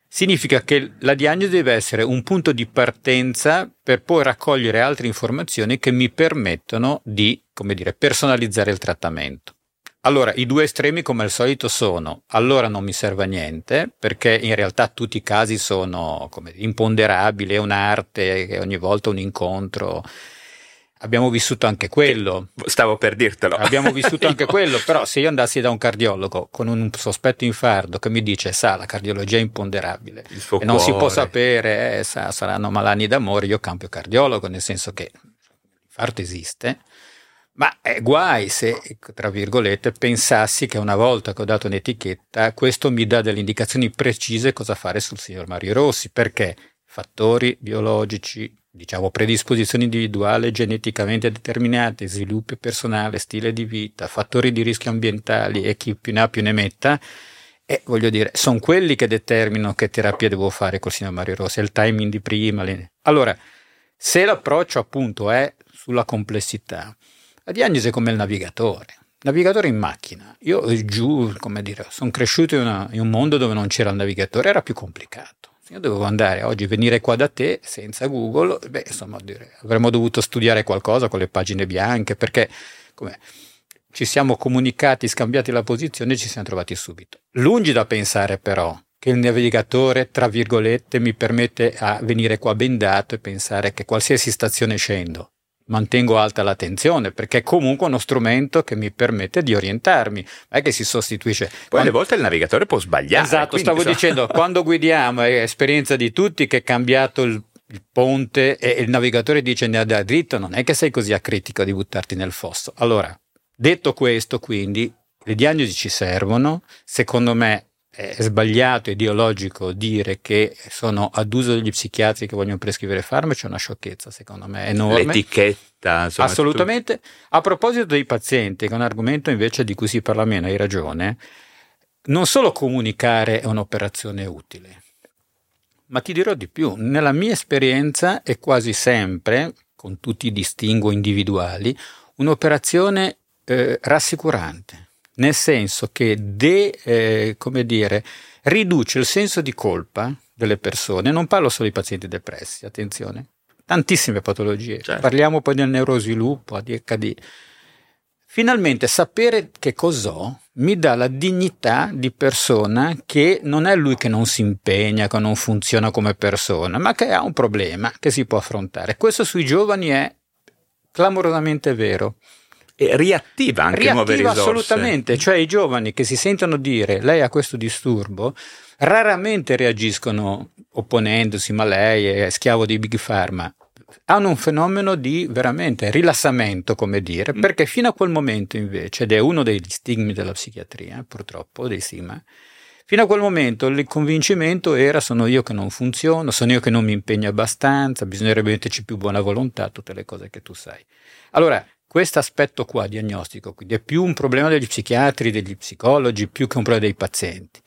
significa che la diagnosi deve essere un punto di partenza per poi raccogliere altre informazioni che mi permettono di, come dire, personalizzare il trattamento. Allora, i due estremi come al solito sono, allora non mi serve a niente, perché in realtà tutti i casi sono come, imponderabili, è un'arte, è ogni volta un incontro. Abbiamo vissuto anche quello. Stavo per dirtelo. Abbiamo [LAUGHS] vissuto anche quello, però se io andassi da un cardiologo con un sospetto infarto che mi dice, sa, la cardiologia è imponderabile e non si può sapere, eh, sa, saranno malani d'amore, io cambio cardiologo, nel senso che l'infarto esiste, ma è guai se, tra virgolette, pensassi che una volta che ho dato un'etichetta, questo mi dà delle indicazioni precise cosa fare sul signor Mario Rossi, perché fattori biologici, diciamo predisposizioni individuali geneticamente determinate, sviluppo personale, stile di vita, fattori di rischio ambientali e chi più ne ha più ne metta, e voglio dire, sono quelli che determinano che terapia devo fare col signor Mario Rossi, il timing di prima. Le... Allora, se l'approccio appunto è sulla complessità, la diagnosi è come il navigatore. Navigatore in macchina. Io giù, come dire, sono cresciuto in, una, in un mondo dove non c'era il navigatore, era più complicato. Io dovevo andare oggi, venire qua da te senza Google, beh, insomma, dire, avremmo dovuto studiare qualcosa con le pagine bianche, perché come, ci siamo comunicati, scambiati la posizione e ci siamo trovati subito. Lungi da pensare però che il navigatore, tra virgolette, mi permette a venire qua bendato e pensare che qualsiasi stazione scendo mantengo alta l'attenzione perché è comunque uno strumento che mi permette di orientarmi, non è che si sostituisce. Poi quando... alle volte il navigatore può sbagliare. Esatto, stavo so... dicendo, [LAUGHS] quando guidiamo, è esperienza di tutti che è cambiato il, il ponte e il navigatore dice ne da dritto, non è che sei così acritico di buttarti nel fosso. Allora, detto questo, quindi, le diagnosi ci servono, secondo me è sbagliato, ideologico dire che sono ad uso degli psichiatri che vogliono prescrivere farmaci, è una sciocchezza secondo me enorme. L'etichetta. Insomma, Assolutamente. Tu... A proposito dei pazienti, che è un argomento invece di cui si parla meno, hai ragione, non solo comunicare è un'operazione utile, ma ti dirò di più, nella mia esperienza è quasi sempre, con tutti i distinguo individuali, un'operazione eh, rassicurante nel senso che de, eh, come dire, riduce il senso di colpa delle persone. Non parlo solo di pazienti depressi, attenzione, tantissime patologie. Certo. Parliamo poi del neurosviluppo, ADHD. Finalmente sapere che cos'ho mi dà la dignità di persona che non è lui che non si impegna, che non funziona come persona, ma che ha un problema che si può affrontare. Questo sui giovani è clamorosamente vero e riattiva anche riattiva nuove risorse. assolutamente, cioè i giovani che si sentono dire lei ha questo disturbo raramente reagiscono opponendosi, ma lei è schiavo di Big Pharma. Hanno un fenomeno di veramente rilassamento, come dire, mm. perché fino a quel momento invece, ed è uno degli stigmi della psichiatria, purtroppo, dei stigma, Fino a quel momento il convincimento era sono io che non funziono, sono io che non mi impegno abbastanza, bisognerebbe metterci più buona volontà, tutte le cose che tu sai. Allora, questo aspetto qua diagnostico, quindi è più un problema degli psichiatri, degli psicologi, più che un problema dei pazienti.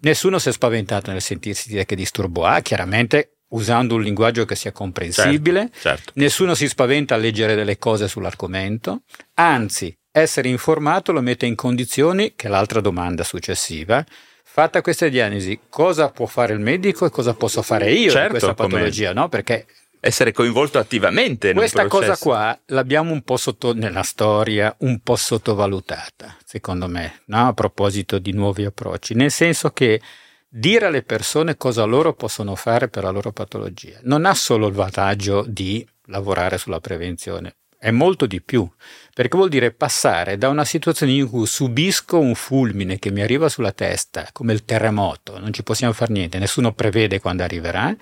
Nessuno si è spaventato nel sentirsi dire che disturbo ha, chiaramente usando un linguaggio che sia comprensibile. Certo, certo. Nessuno si spaventa a leggere delle cose sull'argomento, anzi, essere informato lo mette in condizioni, che è l'altra domanda successiva, fatta questa diagnosi, cosa può fare il medico e cosa posso fare io certo, in questa patologia, no? Perché essere coinvolto attivamente. Questa cosa qua l'abbiamo un po' sotto, nella storia, un po' sottovalutata, secondo me, no? a proposito di nuovi approcci, nel senso che dire alle persone cosa loro possono fare per la loro patologia non ha solo il vantaggio di lavorare sulla prevenzione, è molto di più, perché vuol dire passare da una situazione in cui subisco un fulmine che mi arriva sulla testa, come il terremoto, non ci possiamo fare niente, nessuno prevede quando arriverà,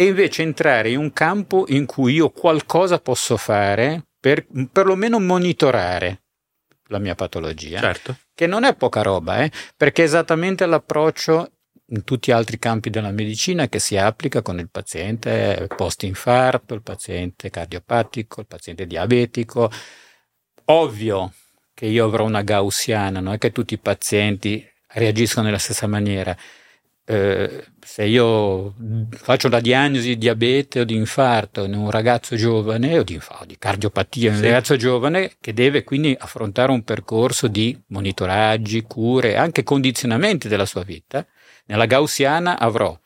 e invece entrare in un campo in cui io qualcosa posso fare per perlomeno monitorare la mia patologia, certo. che non è poca roba, eh? perché è esattamente l'approccio in tutti gli altri campi della medicina che si applica con il paziente post-infarto, il paziente cardiopatico, il paziente diabetico. Ovvio che io avrò una gaussiana, non è che tutti i pazienti reagiscono nella stessa maniera. Eh, se io faccio la diagnosi di diabete o di infarto in un ragazzo giovane o di, o di cardiopatia in un sì. ragazzo giovane che deve quindi affrontare un percorso di monitoraggi, cure, anche condizionamenti della sua vita, nella gaussiana avrò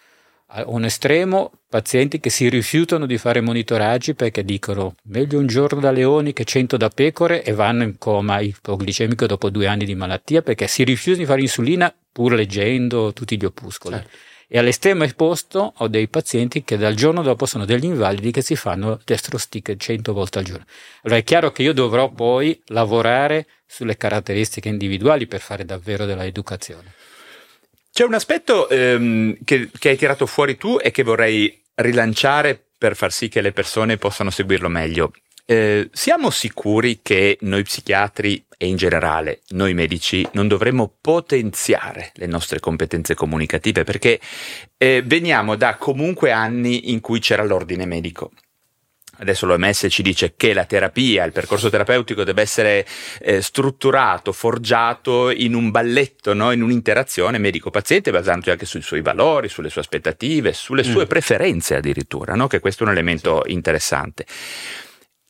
a un estremo pazienti che si rifiutano di fare monitoraggi perché dicono meglio un giorno da leoni che cento da pecore e vanno in coma ipoglicemico dopo due anni di malattia perché si rifiutano di fare insulina pur leggendo tutti gli opuscoli. Certo. E all'estremo opposto ho dei pazienti che dal giorno dopo sono degli invalidi che si fanno destro stick 100 volte al giorno. Allora è chiaro che io dovrò poi lavorare sulle caratteristiche individuali per fare davvero della educazione. C'è un aspetto ehm, che, che hai tirato fuori tu e che vorrei rilanciare per far sì che le persone possano seguirlo meglio. Eh, siamo sicuri che noi psichiatri e in generale noi medici non dovremmo potenziare le nostre competenze comunicative perché eh, veniamo da comunque anni in cui c'era l'ordine medico Adesso l'OMS ci dice che la terapia, il percorso terapeutico deve essere eh, strutturato, forgiato in un balletto, no? in un'interazione medico-paziente basandosi anche sui suoi valori, sulle sue aspettative, sulle sue mm. preferenze addirittura, no? che questo è un elemento interessante.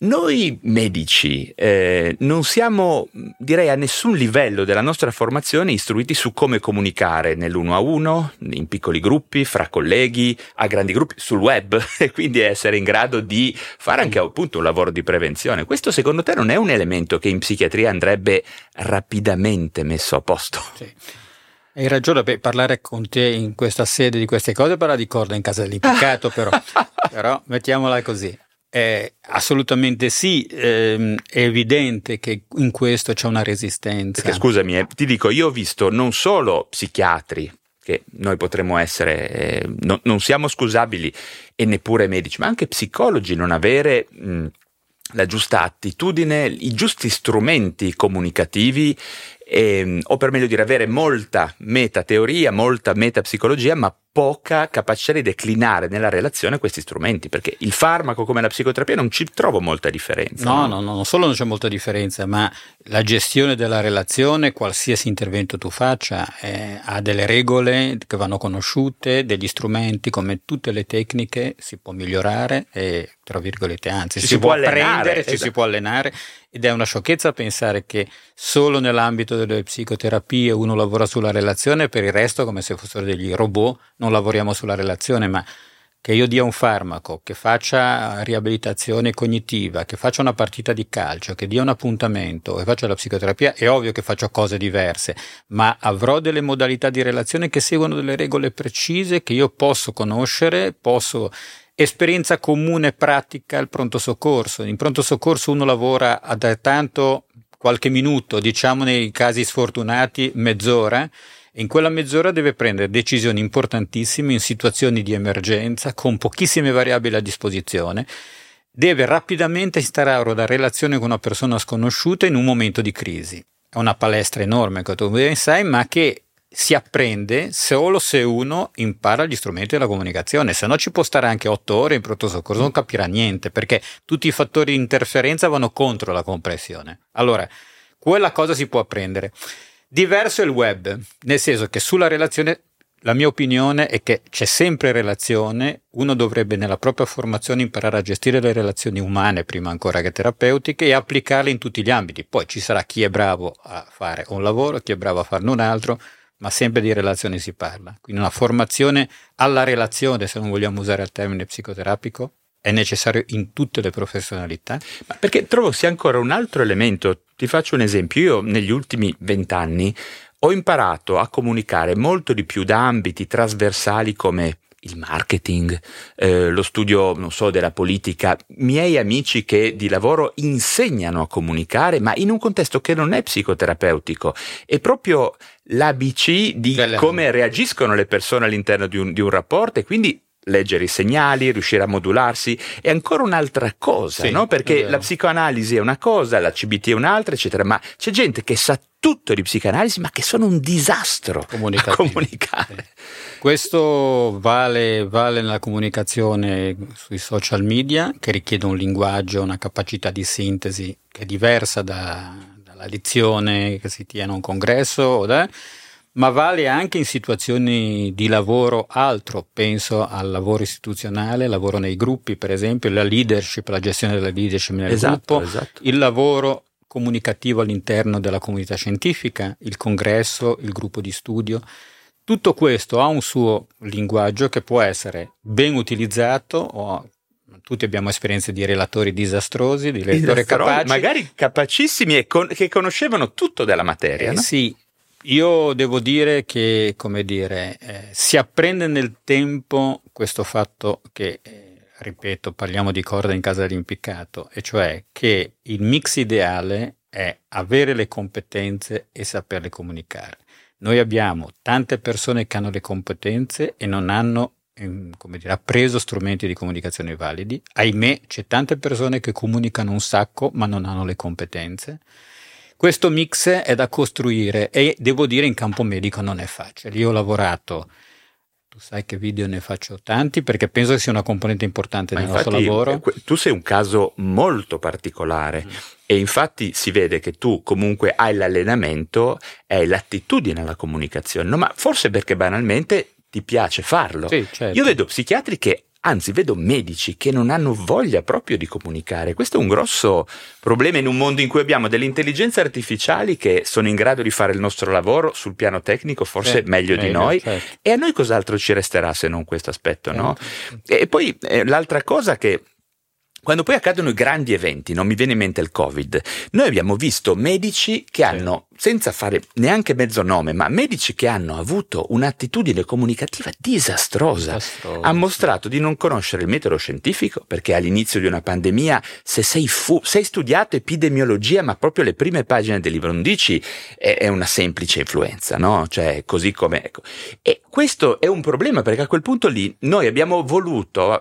Noi medici eh, non siamo, direi, a nessun livello della nostra formazione istruiti su come comunicare nell'uno a uno, in piccoli gruppi, fra colleghi, a grandi gruppi, sul web [LAUGHS] e quindi essere in grado di fare anche appunto un lavoro di prevenzione. Questo secondo te non è un elemento che in psichiatria andrebbe rapidamente messo a posto? Sì. Hai ragione, beh, parlare con te in questa sede di queste cose parla di corda in casa dell'impiccato, però, [LAUGHS] però mettiamola così. Eh, assolutamente sì, ehm, è evidente che in questo c'è una resistenza. Perché scusami, eh, ti dico, io ho visto non solo psichiatri, che noi potremmo essere, eh, no, non siamo scusabili, e neppure medici, ma anche psicologi non avere mh, la giusta attitudine, i giusti strumenti comunicativi e, o per meglio dire avere molta metateoria, molta metapsicologia, ma poca capacità di declinare nella relazione questi strumenti, perché il farmaco come la psicoterapia non ci trovo molta differenza. No, no, no, non solo non c'è molta differenza, ma la gestione della relazione, qualsiasi intervento tu faccia, eh, ha delle regole che vanno conosciute, degli strumenti, come tutte le tecniche, si può migliorare e, tra virgolette, anzi, ci si, si può apprendere, esatto. ci si può allenare ed è una sciocchezza pensare che solo nell'ambito delle psicoterapie uno lavora sulla relazione, per il resto come se fossero degli robot non lavoriamo sulla relazione, ma che io dia un farmaco, che faccia riabilitazione cognitiva, che faccia una partita di calcio, che dia un appuntamento e faccia la psicoterapia, è ovvio che faccio cose diverse, ma avrò delle modalità di relazione che seguono delle regole precise che io posso conoscere, posso esperienza comune pratica il pronto soccorso. In pronto soccorso uno lavora a tanto qualche minuto, diciamo nei casi sfortunati mezz'ora, in quella mezz'ora deve prendere decisioni importantissime in situazioni di emergenza con pochissime variabili a disposizione. Deve rapidamente instaurare una relazione con una persona sconosciuta in un momento di crisi. È una palestra enorme, come tu ben sai, ma che si apprende solo se uno impara gli strumenti della comunicazione, se no ci può stare anche otto ore in pronto soccorso, non capirà niente, perché tutti i fattori di interferenza vanno contro la compressione. Allora, quella cosa si può apprendere. Diverso è il web, nel senso che sulla relazione la mia opinione è che c'è sempre relazione, uno dovrebbe nella propria formazione imparare a gestire le relazioni umane prima ancora che terapeutiche e applicarle in tutti gli ambiti. Poi ci sarà chi è bravo a fare un lavoro, chi è bravo a farne un altro, ma sempre di relazioni si parla. Quindi una formazione alla relazione, se non vogliamo usare il termine psicoterapico, è necessario in tutte le professionalità? Ma perché trovo sia ancora un altro elemento. Ti faccio un esempio. Io negli ultimi vent'anni ho imparato a comunicare molto di più da ambiti trasversali come il marketing, eh, lo studio, non so, della politica, miei amici che di lavoro insegnano a comunicare, ma in un contesto che non è psicoterapeutico, è proprio l'ABC di Bella. come reagiscono le persone all'interno di un, di un rapporto e quindi leggere i segnali, riuscire a modularsi è ancora un'altra cosa, sì, no? Perché la psicoanalisi è una cosa, la CBT è un'altra, eccetera, ma c'è gente che sa tutto di psicoanalisi, ma che sono un disastro a comunicare. Questo vale, vale, nella comunicazione sui social media, che richiede un linguaggio, una capacità di sintesi che è diversa da, dalla lezione che si tiene a un congresso, da, ma vale anche in situazioni di lavoro altro, penso al lavoro istituzionale, lavoro nei gruppi, per esempio, la leadership, la gestione della leadership nel esatto, gruppo, esatto. il lavoro comunicativo all'interno della comunità scientifica, il congresso, il gruppo di studio. Tutto questo ha un suo linguaggio che può essere ben utilizzato o tutti abbiamo esperienze di relatori disastrosi, di lettori capaci. Magari capacissimi e con- che conoscevano tutto della materia. Eh, no? Sì, io devo dire che, come dire, eh, si apprende nel tempo questo fatto che, eh, ripeto, parliamo di corda in casa dell'impiccato, e cioè che il mix ideale è avere le competenze e saperle comunicare. Noi abbiamo tante persone che hanno le competenze e non hanno ehm, come dire, appreso strumenti di comunicazione validi. Ahimè, c'è tante persone che comunicano un sacco ma non hanno le competenze. Questo mix è da costruire e devo dire in campo medico non è facile. Io ho lavorato, tu sai che video ne faccio tanti perché penso che sia una componente importante ma del nostro lavoro. Tu sei un caso molto particolare. Mm. E infatti si vede che tu comunque hai l'allenamento e l'attitudine alla comunicazione, no? ma forse perché banalmente ti piace farlo. Sì, certo. Io vedo psichiatri che anzi vedo medici che non hanno voglia proprio di comunicare. Questo è un grosso problema in un mondo in cui abbiamo delle intelligenze artificiali che sono in grado di fare il nostro lavoro sul piano tecnico forse eh, meglio, meglio, di noi certo. e a noi cos'altro ci resterà se non questo aspetto, no? Certo. E poi eh, l'altra cosa che quando poi accadono i grandi eventi, non mi viene in mente il Covid, noi abbiamo visto medici che sì. hanno, senza fare neanche mezzo nome, ma medici che hanno avuto un'attitudine comunicativa disastrosa. Ha mostrato di non conoscere il metodo scientifico, perché all'inizio di una pandemia, se sei, fu- sei studiato epidemiologia, ma proprio le prime pagine del libro non dici è, è una semplice influenza, no? Cioè, così come... Ecco. E questo è un problema, perché a quel punto lì noi abbiamo voluto,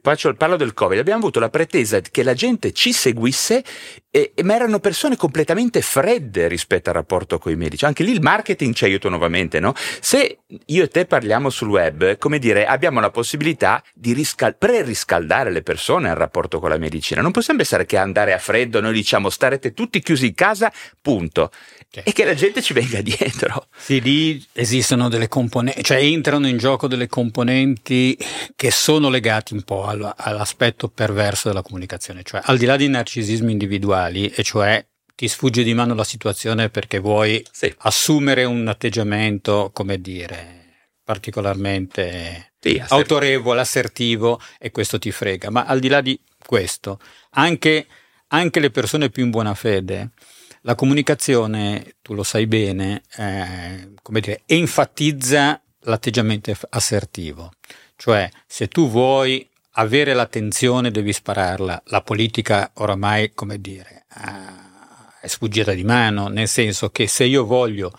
faccio, parlo del Covid, abbiamo avuto la pretesa che la gente ci seguisse, e, ma erano persone completamente fredde rispetto al rapporto con i medici. Anche lì il marketing ci aiuta nuovamente, no? Se io e te parliamo sul web, come dire, abbiamo la possibilità di riscal- pre-riscaldare le persone al rapporto con la medicina. Non possiamo pensare che andare a freddo, noi diciamo starete tutti chiusi in casa, punto. Okay. E che la gente ci venga [LAUGHS] dietro. Sì, lì esistono delle componenti, cioè entrano in gioco delle componenti che sono legate un po' all'aspetto perverso della comunicazione, cioè al di là di narcisismi individuali, e cioè ti sfugge di mano la situazione perché vuoi sì. assumere un atteggiamento, come dire, particolarmente sì, assertivo. autorevole, assertivo e questo ti frega. Ma al di là di questo, anche, anche le persone più in buona fede, la comunicazione, tu lo sai bene, eh, come dire, enfatizza l'atteggiamento assertivo. Cioè, se tu vuoi avere l'attenzione devi spararla. La politica oramai, come dire, è sfuggita di mano, nel senso che se io voglio,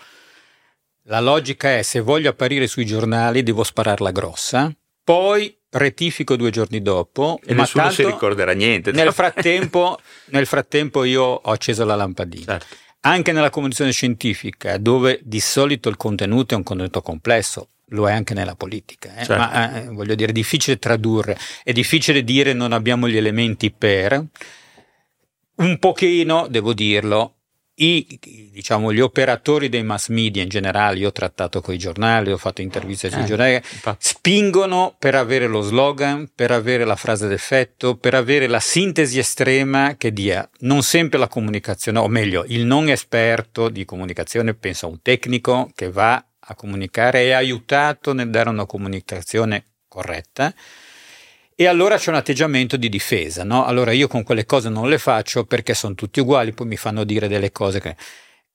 la logica è se voglio apparire sui giornali devo spararla grossa, poi rettifico due giorni dopo. E nessuno si ricorderà niente. Nel frattempo, [LAUGHS] nel frattempo io ho acceso la lampadina. Certo. Anche nella comunicazione scientifica, dove di solito il contenuto è un contenuto complesso, lo è anche nella politica, eh? certo. ma eh, voglio dire, è difficile tradurre, è difficile dire non abbiamo gli elementi per. Un pochino, devo dirlo, i, diciamo, gli operatori dei mass media in generale, io ho trattato con i giornali, ho fatto interviste sui eh, giornali, infatti. spingono per avere lo slogan, per avere la frase d'effetto, per avere la sintesi estrema che dia non sempre la comunicazione, o meglio, il non esperto di comunicazione pensa a un tecnico che va a comunicare, è aiutato nel dare una comunicazione corretta E allora c'è un atteggiamento di difesa, no? Allora io con quelle cose non le faccio perché sono tutti uguali, poi mi fanno dire delle cose che...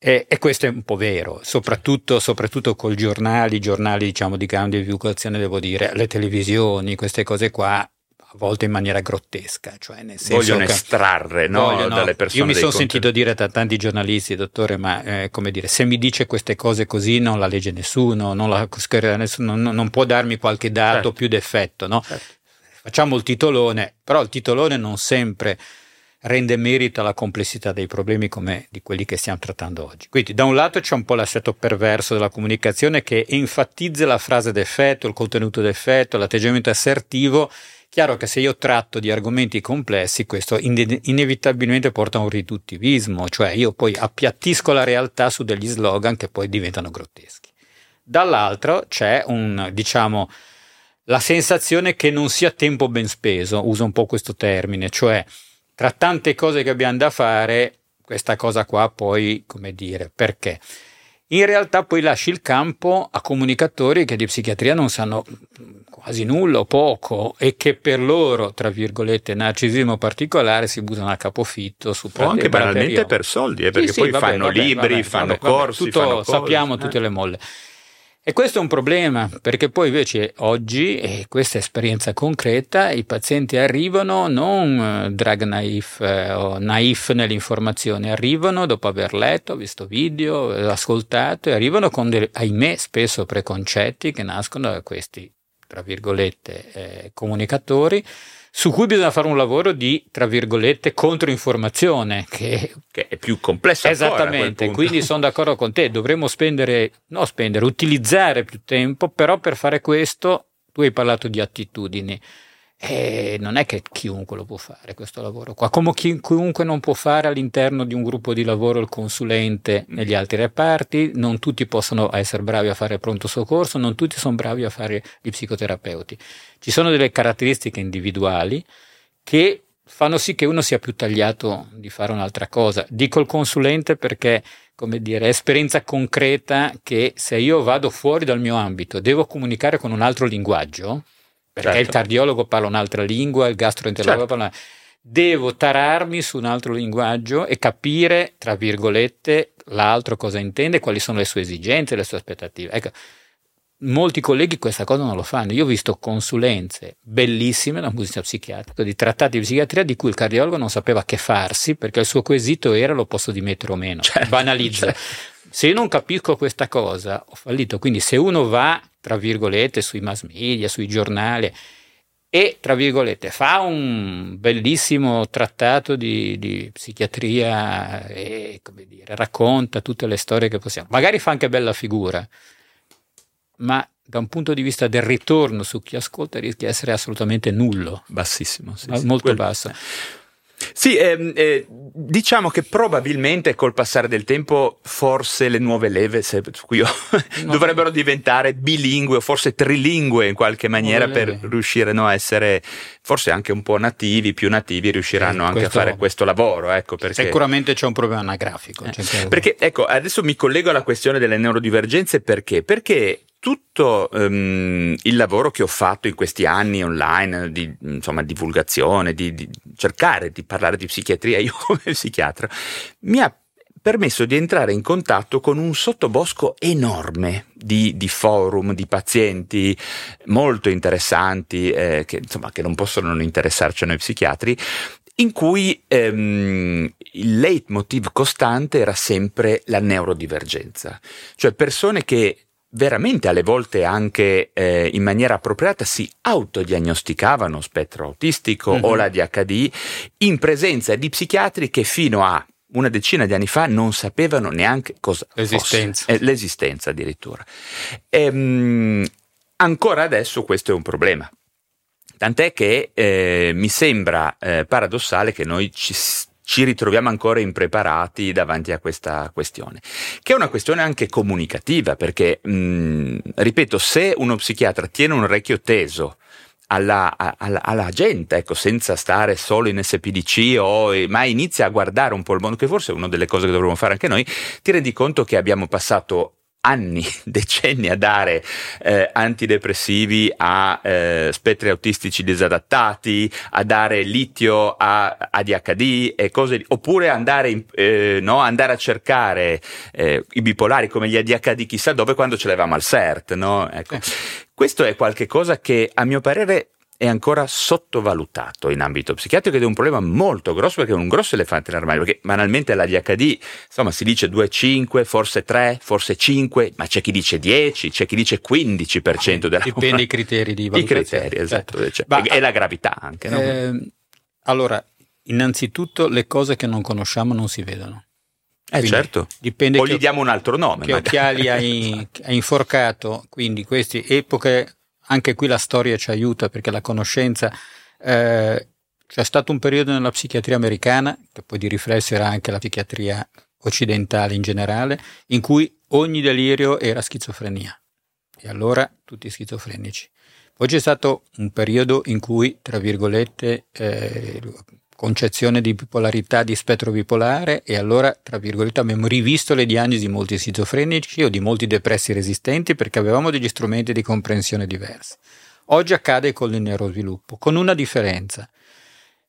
E, e questo è un po' vero, soprattutto, soprattutto con i giornali, i giornali diciamo di grande divulgazione, devo dire, le televisioni, queste cose qua, a volte in maniera grottesca. Cioè nel senso vogliono che estrarre no, vogliono, dalle persone. Io mi sono sentito dire da tanti giornalisti, dottore, ma eh, come dire, se mi dice queste cose così non la legge nessuno, non, la, nessuno, non, non può darmi qualche dato Certo. più d'effetto, no? Certo. Facciamo il titolone, però il titolone non sempre rende merito alla complessità dei problemi come di quelli che stiamo trattando oggi. Quindi da un lato c'è un po' l'assetto perverso della comunicazione che enfatizza la frase d'effetto, il contenuto d'effetto, l'atteggiamento assertivo. Chiaro che se io tratto di argomenti complessi, questo ine- inevitabilmente porta a un riduttivismo, cioè io poi appiattisco la realtà su degli slogan che poi diventano grotteschi. Dall'altro c'è un, diciamo, la sensazione che non sia tempo ben speso, uso un po' questo termine, cioè tra tante cose che abbiamo da fare, questa cosa qua poi, come dire, perché? In realtà poi lasci il campo a comunicatori che di psichiatria non sanno quasi nulla o poco e che per loro, tra virgolette, narcisismo particolare si buttano a capofitto su O anche banalmente per soldi, eh, perché Sì, sì, poi vabbè, fanno vabbè, libri, vabbè, fanno corsi, tutto, fanno cose, sappiamo eh. tutte le molle. E questo è un problema, perché poi invece oggi, e questa è esperienza concreta, i pazienti arrivano non eh, drug naif eh, o naif nell'informazione, arrivano dopo aver letto, visto video, ascoltato, e arrivano con, dei, ahimè, spesso preconcetti che nascono da questi, tra virgolette, eh, comunicatori, su cui bisogna fare un lavoro di, tra virgolette, controinformazione, che che è più complesso ancora a quel Esattamente, quindi sono d'accordo con te, dovremmo spendere, no spendere, utilizzare più tempo, però per fare questo tu hai parlato di attitudini e non è che chiunque lo può fare questo lavoro qua, come chi- chiunque non può fare all'interno di un gruppo di lavoro il consulente negli altri reparti, non tutti possono essere bravi a fare pronto soccorso, non tutti sono bravi a fare gli psicoterapeuti. Ci sono delle caratteristiche individuali che fanno sì che uno sia più tagliato di fare un'altra cosa. Dico il consulente perché, come dire, esperienza concreta che se io vado fuori dal mio ambito, devo comunicare con un altro linguaggio, perché Certo. il cardiologo parla un'altra lingua, il gastroenterologo Certo. parla devo tararmi su un altro linguaggio e capire, tra virgolette, l'altro cosa intende, quali sono le sue esigenze, le sue aspettative. Ecco, molti colleghi questa cosa non lo fanno. Io ho visto consulenze bellissime da un punto di vista psichiatrico, di trattati di psichiatria di cui il cardiologo non sapeva che farsi perché il suo quesito era lo posso dimettere o meno. Certo, Banalizzo. certo. Se io non capisco questa cosa, ho fallito. Quindi se uno va, tra virgolette, sui mass media, sui giornali e, tra virgolette, fa un bellissimo trattato di, di psichiatria e, come dire, racconta tutte le storie che possiamo. Magari fa anche bella figura, ma da un punto di vista del ritorno su chi ascolta rischia di essere assolutamente nullo, Bassissimo, sì, sì, molto quello- basso. Sì, ehm, eh, diciamo che probabilmente col passare del tempo forse le nuove leve se- su cui io- [LAUGHS] No. dovrebbero diventare bilingue o forse trilingue in qualche maniera per leve. riuscire no, a essere forse anche un po' nativi, più nativi, riusciranno Eh, anche questo- a fare questo lavoro. Ecco, perché... Sicuramente c'è un problema anagrafico. Eh, che- Perché, ecco, adesso mi collego alla questione delle neurodivergenze perché? Perché tutto ehm, il lavoro che ho fatto in questi anni online di insomma, divulgazione, di, di cercare di parlare di psichiatria, [LAUGHS] io come psichiatra, mi ha permesso di entrare in contatto con un sottobosco enorme di, di forum, di pazienti molto interessanti, eh, che, insomma, che non possono non interessarci a noi psichiatri, in cui ehm, il leitmotiv costante era sempre la neurodivergenza, cioè persone che veramente alle volte anche eh, in maniera appropriata si autodiagnosticavano spettro autistico Mhm. o la DHD in presenza di psichiatri che fino a una decina di anni fa non sapevano neanche cosa L'esistenza. fosse, eh, l'esistenza addirittura. Ehm, ancora adesso questo è un problema. Tant'è che eh, mi sembra eh, paradossale che noi ci, ci ritroviamo ancora impreparati davanti a questa questione, che è una questione anche comunicativa, perché, mh, ripeto, se uno psichiatra tiene un orecchio teso alla, alla, alla, gente, ecco, senza stare solo in SPDC o, ma inizia a guardare un po' il mondo, che forse è una delle cose che dovremmo fare anche noi, ti rendi conto che abbiamo passato anni, [LAUGHS] decenni a dare eh, antidepressivi a eh, spettri autistici disadattati, a dare litio a ADHD e cose, oppure andare, in, eh, no, andare a cercare eh, i bipolari come gli ADHD chissà dove quando ce l'avevamo al CERT, no? Ecco. Questo è qualcosa che a mio parere è ancora sottovalutato in ambito psichiatrico ed è un problema molto grosso perché è un grosso elefante nell'armadio, perché banalmente l'ADHD, insomma, si dice 2,5, forse 3, forse 5, ma c'è chi dice 10, c'è chi dice 15% della Dipende dai criteri di valutazione. I criteri, esatto, certo. cioè, e la gravità anche. No? Eh, allora, innanzitutto le cose che non conosciamo non si vedono. Eh quindi certo, dipende o gli diamo un altro nome. Che magari. occhiali hai, [LAUGHS] hai inforcato, quindi queste epoche anche qui la storia ci aiuta perché la conoscenza eh, c'è stato un periodo nella psichiatria americana, che poi di riflesso era anche la psichiatria occidentale in generale, in cui ogni delirio era schizofrenia. E allora tutti schizofrenici. Poi c'è stato un periodo in cui, tra virgolette, eh, concezione di bipolarità, di spettro bipolare e allora, tra virgolette, abbiamo rivisto le diagnosi di molti schizofrenici o di molti depressi resistenti perché avevamo degli strumenti di comprensione diversi. Oggi accade con il neurosviluppo, con una differenza,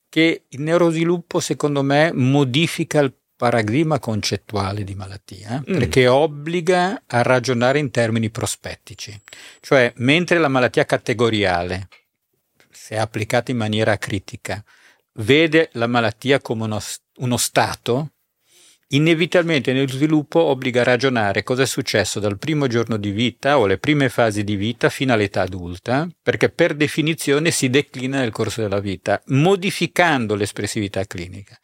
che il neurosviluppo secondo me modifica il paradigma concettuale di malattia, mm. perché obbliga a ragionare in termini prospettici. Cioè, mentre la malattia categoriale, se applicata in maniera critica, vede la malattia come uno, uno stato, inevitabilmente nel sviluppo obbliga a ragionare cosa è successo dal primo giorno di vita o le prime fasi di vita fino all'età adulta, perché per definizione si declina nel corso della vita, modificando l'espressività clinica.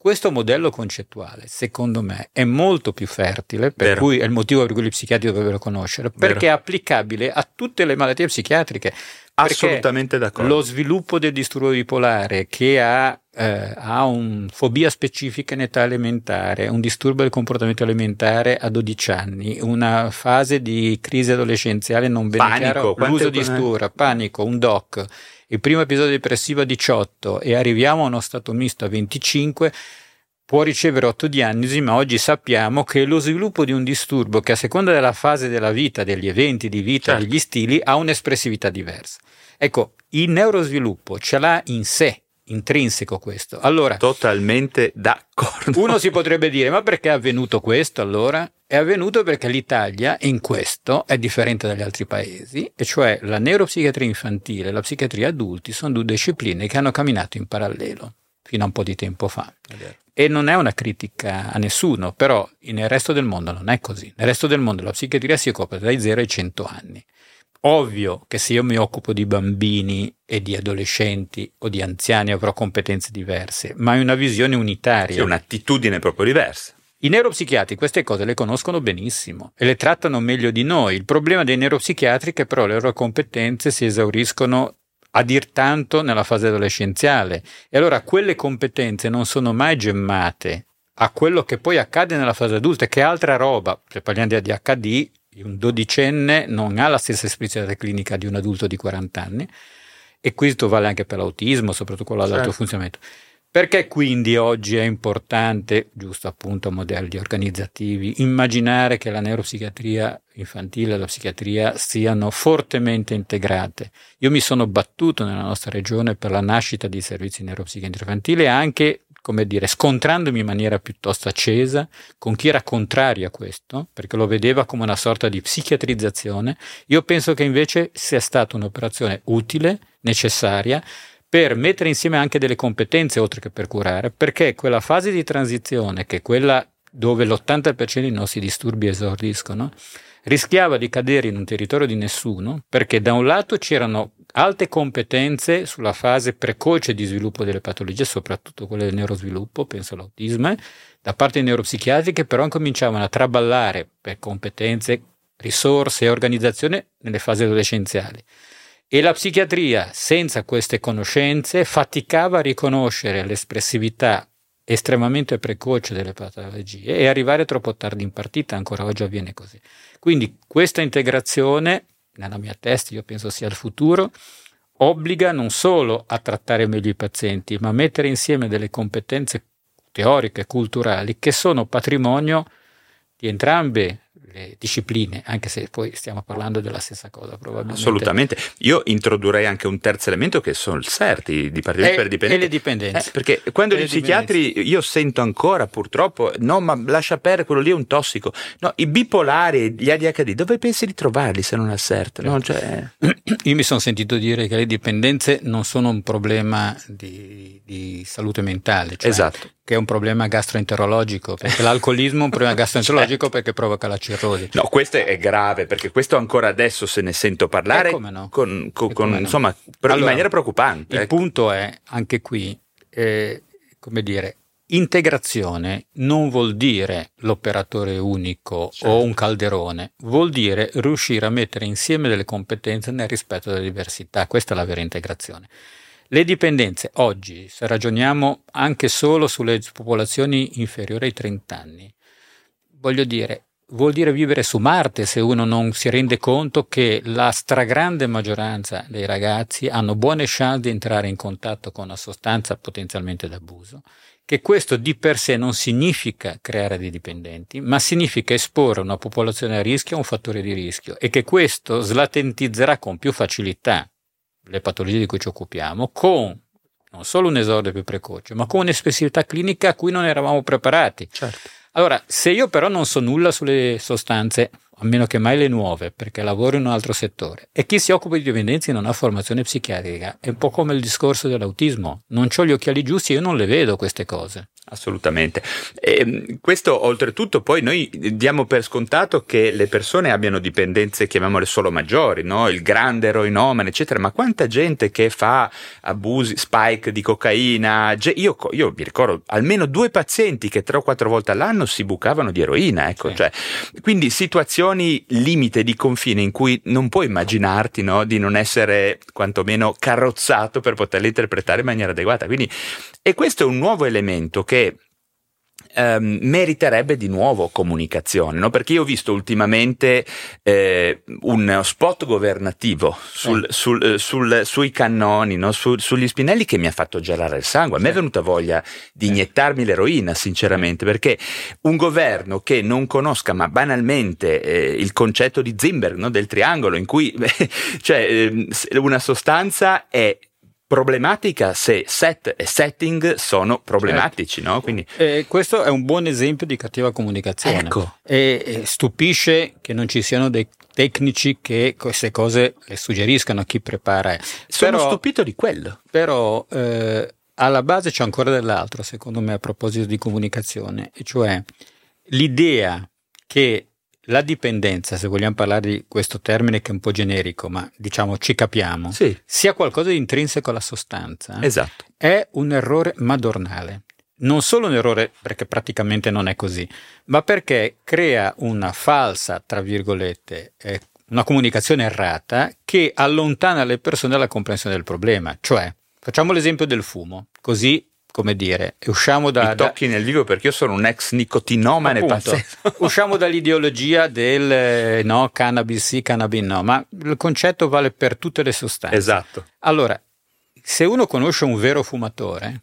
Questo modello concettuale, secondo me, è molto più fertile, per Vero. cui è il motivo per cui gli psichiatri dovrebbero conoscere, perché Vero. è applicabile a tutte le malattie psichiatriche. Assolutamente d'accordo. Lo sviluppo del disturbo bipolare che ha, eh, ha una fobia specifica in età elementare, un disturbo del comportamento alimentare a 12 anni, una fase di crisi adolescenziale non ben chiara, l'uso di stura, panico, un DOC, il primo episodio depressivo a 18 e arriviamo a uno stato misto a 25, può ricevere otto diagnosi, ma oggi sappiamo che lo sviluppo di un disturbo che a seconda della fase della vita, degli eventi di vita, certo. degli stili, ha un'espressività diversa. Ecco, il neurosviluppo ce l'ha in sé, intrinseco questo. Allora, totalmente d'accordo. Uno si potrebbe dire, ma perché è avvenuto questo allora? È avvenuto perché l'Italia in questo è differente dagli altri paesi, e cioè la neuropsichiatria infantile e la psichiatria adulti sono due discipline che hanno camminato in parallelo fino a un po' di tempo fa. E non è una critica a nessuno, però nel resto del mondo non è così. Nel resto del mondo la psichiatria si occupa dai 0 ai 100 anni. Ovvio che se io mi occupo di bambini e di adolescenti o di anziani avrò competenze diverse, ma è una visione unitaria. È un'attitudine proprio diversa. I neuropsichiatri queste cose le conoscono benissimo e le trattano meglio di noi. Il problema dei neuropsichiatri è che però le loro competenze si esauriscono a dir tanto nella fase adolescenziale e allora quelle competenze non sono mai gemmate a quello che poi accade nella fase adulta, che è altra roba. Se parliamo di ADHD, un dodicenne non ha la stessa espressione clinica di un adulto di 40 anni e questo vale anche per l'autismo, soprattutto quello all'alto certo. funzionamento. Perché quindi oggi è importante, giusto appunto a modelli organizzativi, immaginare che la neuropsichiatria infantile e la psichiatria siano fortemente integrate? Io mi sono battuto nella nostra regione per la nascita di servizi neuropsichiatria infantile anche come dire, scontrandomi in maniera piuttosto accesa con chi era contrario a questo, perché lo vedeva come una sorta di psichiatrizzazione, io penso che invece sia stata un'operazione utile, necessaria, per mettere insieme anche delle competenze oltre che per curare, perché quella fase di transizione, che è quella dove l'80% dei nostri disturbi esordiscono, rischiava di cadere in un territorio di nessuno, perché da un lato c'erano alte competenze sulla fase precoce di sviluppo delle patologie, soprattutto quelle del neurosviluppo, penso all'autismo, da parte dei neuropsichiatri che però cominciavano a traballare per competenze, risorse e organizzazione nelle fasi adolescenziali. E la psichiatria, senza queste conoscenze, faticava a riconoscere l'espressività estremamente precoce delle patologie e arrivare troppo tardi in partita, ancora oggi avviene così. Quindi questa integrazione nella mia testa, io penso sia il futuro, obbliga non solo a trattare meglio i pazienti, ma a mettere insieme delle competenze teoriche e culturali che sono patrimonio di entrambe le discipline, anche se poi stiamo parlando della stessa cosa probabilmente. Assolutamente. Io introdurrei anche un terzo elemento che sono il CERT, i dipartimenti per dipendenti. E le dipendenze. Eh, perché quando gli psichiatri, io sento ancora purtroppo, no ma lascia perdere, quello lì è un tossico. No, i bipolari, gli ADHD, dove pensi di trovarli se non al CERT? No, cioè... Io mi sono sentito dire che le dipendenze non sono un problema di, di salute mentale. Cioè esatto che è un problema gastroenterologico, perché l'alcolismo è un problema [LAUGHS] gastroenterologico certo. perché provoca la cirrosi. No, questo è grave, perché questo ancora adesso se ne sento parlare no. con, con, con, insomma, allora, in maniera preoccupante. Il ecco. punto è, anche qui, eh, come dire, integrazione non vuol dire l'operatore unico certo. o un calderone, vuol dire riuscire a mettere insieme delle competenze nel rispetto della diversità, questa è la vera integrazione. Le dipendenze. Oggi, se ragioniamo anche solo sulle popolazioni inferiori ai 30 anni, voglio dire, vuol dire vivere su Marte se uno non si rende conto che la stragrande maggioranza dei ragazzi hanno buone chance di entrare in contatto con una sostanza potenzialmente d'abuso, che questo di per sé non significa creare dei dipendenti, ma significa esporre una popolazione a rischio a un fattore di rischio e che questo slatentizzerà con più facilità le patologie di cui ci occupiamo con non solo un esordio più precoce, ma con un'espressività clinica a cui non eravamo preparati. Certo. Allora, se io però non so nulla sulle sostanze, a meno che mai le nuove, perché lavoro in un altro settore, e chi si occupa di dipendenze non ha formazione psichiatrica, è un po' come il discorso dell'autismo. Non ho gli occhiali giusti e io non le vedo queste cose. Assolutamente. E ehm, questo oltretutto poi noi diamo per scontato che le persone abbiano dipendenze, chiamiamole solo maggiori, no? il grande eroinomane, eccetera, ma quanta gente che fa abusi, spike di cocaina, io, io mi ricordo almeno due pazienti che tre o quattro volte all'anno si bucavano di eroina, ecco, sì. cioè, quindi situazioni limite di confine in cui non puoi immaginarti no? di non essere quantomeno carrozzato per poterle interpretare in maniera adeguata. Quindi, e questo è un nuovo elemento che ehm, meriterebbe di nuovo comunicazione, no? perché io ho visto ultimamente eh, un spot governativo sul, eh. sul, eh, sul, sui cannoni, no? Su, sugli spinelli che mi ha fatto gelare il sangue. A me è venuta voglia di iniettarmi l'eroina, sinceramente, perché un governo che non conosca, ma banalmente, eh, il concetto di Zimberg, no? del triangolo, in cui [LAUGHS] cioè, ehm, una sostanza è problematica se set e setting sono problematici, certo. no? Quindi... Eh, questo è un buon esempio di cattiva comunicazione. Ecco. E, e, stupisce che non ci siano dei tecnici che queste cose le suggeriscano a chi prepara. Sono però, stupito di quello. Però eh, alla base c'è ancora dell'altro, secondo me, a proposito di comunicazione, e cioè l'idea che la dipendenza, se vogliamo parlare di questo termine che è un po' generico, ma diciamo ci capiamo, sì. sia qualcosa di intrinseco alla sostanza, esatto. è un errore madornale. Non solo un errore perché praticamente non è così, ma perché crea una falsa, tra virgolette, eh, una comunicazione errata che allontana le persone dalla comprensione del problema. Cioè, facciamo l'esempio del fumo, così come dire, usciamo da... Mi tocchi da, nel vivo perché io sono un ex nicotinomane pazzesco. [LAUGHS] usciamo dall'ideologia del eh, no, cannabis sì, cannabis no, ma il concetto vale per tutte le sostanze. Esatto. Allora, se uno conosce un vero fumatore,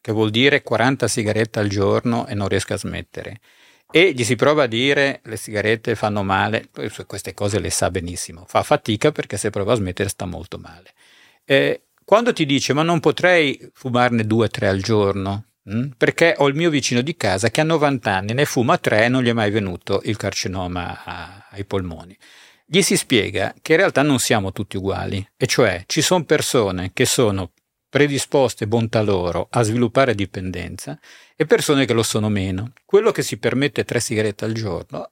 che vuol dire 40 sigarette al giorno e non riesca a smettere, e gli si prova a dire le sigarette fanno male, queste cose le sa benissimo, fa fatica perché se prova a smettere sta molto male. Eh, quando ti dice ma non potrei fumarne due o tre al giorno, mh? Hm? perché ho il mio vicino di casa che ha 90 anni, ne fuma tre e non gli è mai venuto il carcinoma a, ai polmoni. Gli si spiega che in realtà non siamo tutti uguali, e cioè ci sono persone che sono predisposte, bontà loro, a sviluppare dipendenza e persone che lo sono meno. Quello che si permette tre sigarette al giorno,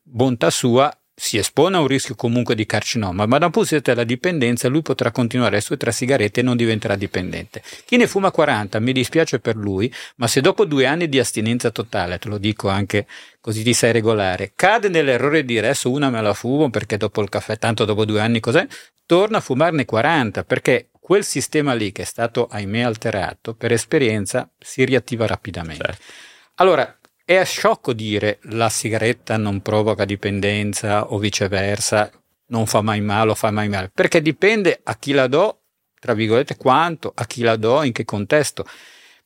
bontà sua, si espone a un rischio comunque di carcinoma, ma da un punto di vista della dipendenza lui potrà continuare le sue tre sigarette e non diventerà dipendente. Chi ne fuma 40, mi dispiace per lui, ma se dopo due anni di astinenza totale, te lo dico anche così ti sai regolare, cade nell'errore di dire adesso una me la fumo perché dopo il caffè, tanto dopo due anni cos'è, torna a fumarne 40 perché quel sistema lì che è stato ahimè alterato per esperienza si riattiva rapidamente. Certo. Allora, è sciocco dire la sigaretta non provoca dipendenza o viceversa, non fa mai male o fa mai male, perché dipende a chi la do, tra virgolette, quanto, a chi la do, in che contesto.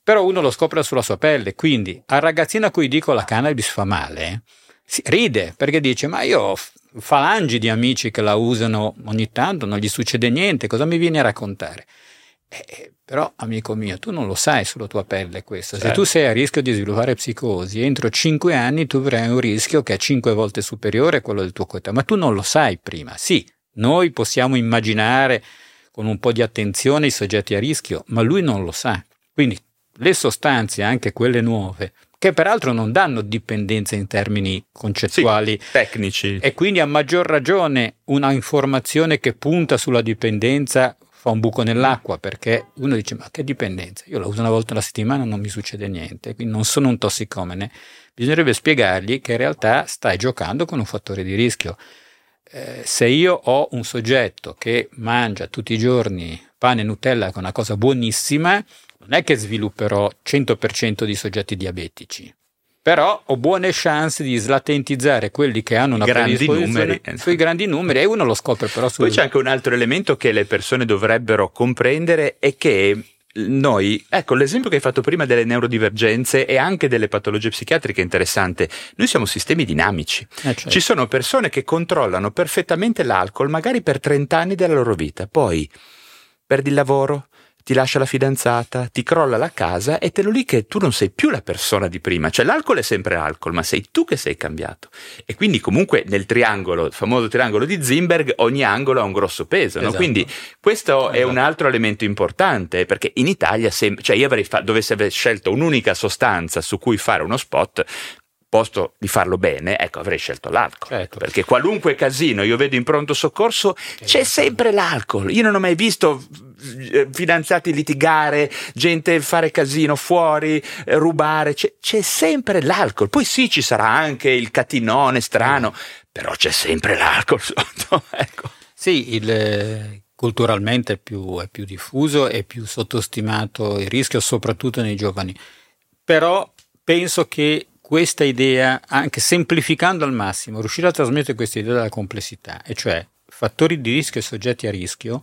Però uno lo scopre sulla sua pelle, quindi al ragazzino a cui dico la cannabis fa male, si ride perché dice ma io ho falangi di amici che la usano ogni tanto, non gli succede niente, cosa mi viene a raccontare? Eh, però, amico mio, tu non lo sai sulla tua pelle questo. Certo. Se tu sei a rischio di sviluppare psicosi, entro cinque anni tu avrai un rischio che è cinque volte superiore a quello del tuo coetaneo, ma tu non lo sai prima. Sì, noi possiamo immaginare con un po' di attenzione i soggetti a rischio, ma lui non lo sa. Quindi le sostanze, anche quelle nuove, che peraltro non danno dipendenza in termini concettuali sì, tecnici. E quindi a maggior ragione una informazione che punta sulla dipendenza fa un buco nell'acqua perché uno dice ma che dipendenza? Io la uso una volta alla settimana non mi succede niente, quindi non sono un tossicomene. Bisognerebbe spiegargli che in realtà stai giocando con un fattore di rischio. Eh, se io ho un soggetto che mangia tutti i giorni pane e Nutella, che è una cosa buonissima, non è che svilupperò 100% di soggetti diabetici, però ho buone chance di slatentizzare quelli che hanno una grandi numeri. sui grandi numeri e uno lo scopre però su Poi c'è anche un altro elemento che le persone dovrebbero comprendere è che noi, ecco l'esempio che hai fatto prima delle neurodivergenze e anche delle patologie psichiatriche è interessante, noi siamo sistemi dinamici, eh certo. ci sono persone che controllano perfettamente l'alcol magari per 30 anni della loro vita, poi perdi il lavoro, ti lascia la fidanzata, ti crolla la casa e te lo lì che tu non sei più la persona di prima. Cioè l'alcol è sempre alcol, ma sei tu che sei cambiato. E quindi comunque nel triangolo, il famoso triangolo di Zimberg, ogni angolo ha un grosso peso. Esatto. No? Quindi questo esatto. è un altro elemento importante, perché in Italia, se, cioè io avrei fa- dovessi aver scelto un'unica sostanza su cui fare uno spot, posto di farlo bene, ecco, avrei scelto l'alcol. Certo. Perché qualunque casino io vedo in pronto soccorso, c'è sempre l'alcol. Io non ho mai visto eh, fidanzati litigare, gente fare casino fuori, eh, rubare, c'è, c'è, sempre l'alcol. Poi sì, ci sarà anche il catinone strano, però c'è sempre l'alcol sotto. [LAUGHS] ecco. Sì, il, eh, culturalmente è più, è più diffuso e più sottostimato il rischio, soprattutto nei giovani. Però penso che questa idea, anche semplificando al massimo, riuscire a trasmettere questa idea della complessità, e cioè fattori di rischio e soggetti a rischio,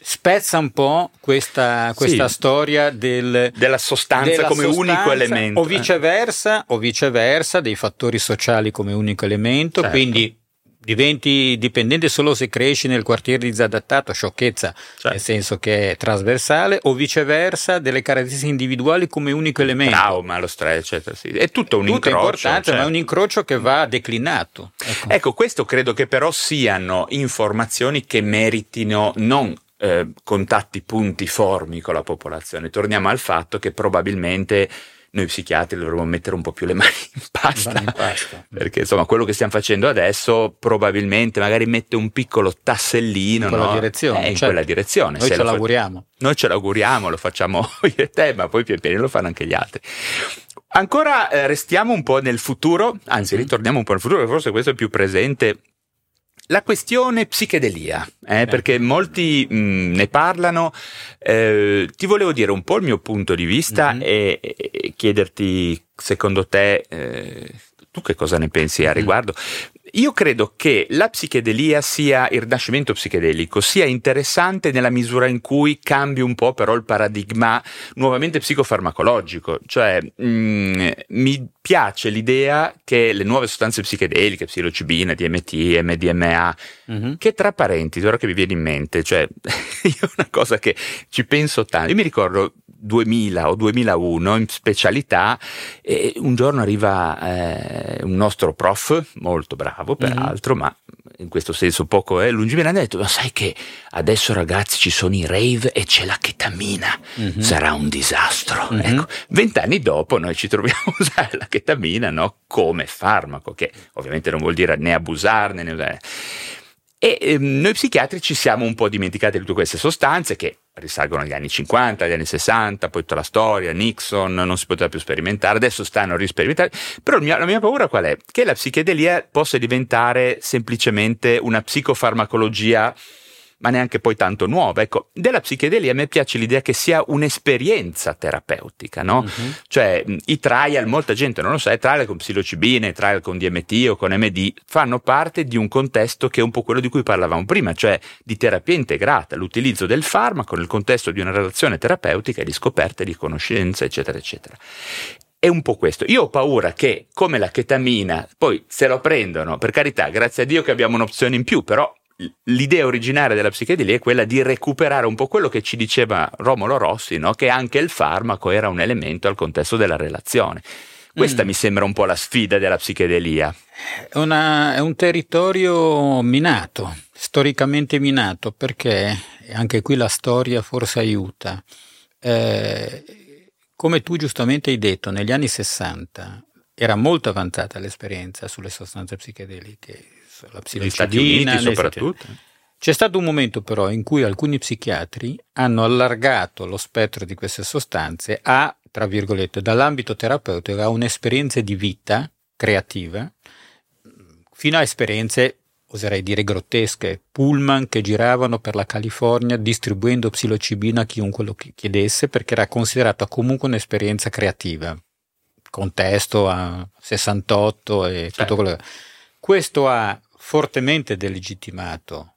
spezza un po' questa, questa sì, storia del, della sostanza della come sostanza, unico elemento. O viceversa, eh. o viceversa, dei fattori sociali come unico elemento, certo. quindi diventi dipendente solo se cresci nel quartiere disadattato, sciocchezza, certo. nel senso che è trasversale, o viceversa delle caratteristiche individuali come unico elemento. Trauma, lo stress, eccetera. Sì. È tutto un tutto incrocio. Certo. ma è un certo. incrocio che va declinato. Ecco. ecco, questo credo che però siano informazioni che meritino non eh, contatti punti formi con la popolazione. Torniamo al fatto che probabilmente noi psichiatri dovremmo mettere un po' più le mani in pasta, in pasta. [LAUGHS] perché insomma quello che stiamo facendo adesso probabilmente magari mette un piccolo tassellino in quella no? direzione, eh, in certo. quella direzione. Noi Ce ce l'auguriamo. Noi ce l'auguriamo, lo facciamo [LAUGHS] io e te, ma poi pian piano lo fanno anche gli altri. Ancora eh, restiamo un po' nel futuro, anzi mm. ritorniamo un po' nel futuro, forse questo è più presente la questione psichedelia, eh, perché molti mh, ne parlano, eh, ti volevo dire un po' il mio punto di vista mm-hmm. e, e, chiederti, secondo te, eh, tu che cosa ne pensi a mm-hmm. Io credo che la psichedelia sia, il rinascimento psichedelico, sia interessante nella misura in cui cambi un po' però il paradigma nuovamente psicofarmacologico. Cioè, mh, mm, mi piace l'idea che le nuove sostanze psichedeliche, psilocibina, DMT, MDMA, mm-hmm. che tra parentesi, ora che mi viene in mente, cioè, [LAUGHS] io una cosa che ci penso tanto, io mi ricordo 2000 o 2001 in specialità e un giorno arriva eh, un nostro prof molto bravo peraltro mm-hmm. ma in questo senso poco è eh, lungimirante ha detto ma sai che adesso ragazzi ci sono i rave e c'è la chetamina mm-hmm. sarà un disastro mm-hmm. ecco vent'anni dopo noi ci troviamo [LAUGHS] a usare la chetamina no? come farmaco che ovviamente non vuol dire né abusarne né usare e ehm, noi psichiatri ci siamo un po' dimenticati di tutte queste sostanze che risalgono agli anni 50, agli anni 60, poi tutta la storia, Nixon, non si poteva più sperimentare, adesso stanno a risperimentare. Però mia, la mia paura qual è? Che la psichedelia possa diventare semplicemente una psicofarmacologia ma neanche poi tanto nuova. Ecco, della psichedelia a me piace l'idea che sia un'esperienza terapeutica, no? Uh-huh. Cioè, i trial, molta gente non lo sa, i trial con psilocibine, i trial con DMT o con MD fanno parte di un contesto che è un po' quello di cui parlavamo prima, cioè di terapia integrata, l'utilizzo del farmaco nel contesto di una relazione terapeutica di scoperte, di conoscenza, eccetera, eccetera. è un po' questo. Io ho paura che, come la chetamina, poi se lo prendono, per carità, grazie a Dio che abbiamo un'opzione in più, però l'idea originaria della psichedelia è quella di recuperare un po' quello che ci diceva Romolo Rossi, no? che anche il farmaco era un elemento al contesto della relazione. Questa mm. mi sembra un po' la sfida della psichedelia. È, una, è un territorio minato, storicamente minato, perché anche qui la storia forse aiuta. Eh, come tu giustamente hai detto, negli anni 60 era molto avanzata l'esperienza sulle sostanze psichedeliche, la psilocibina soprattutto. C'è stato un momento però in cui alcuni psichiatri hanno allargato lo spettro di queste sostanze a, tra virgolette, dall'ambito terapeutico a un'esperienza di vita creativa fino a esperienze oserei dire grottesche, pullman che giravano per la California distribuendo psilocibina a chiunque lo chiedesse perché era considerata comunque un'esperienza creativa, contesto a 68 e tutto certo. quello che... Questo ha fortemente delegittimato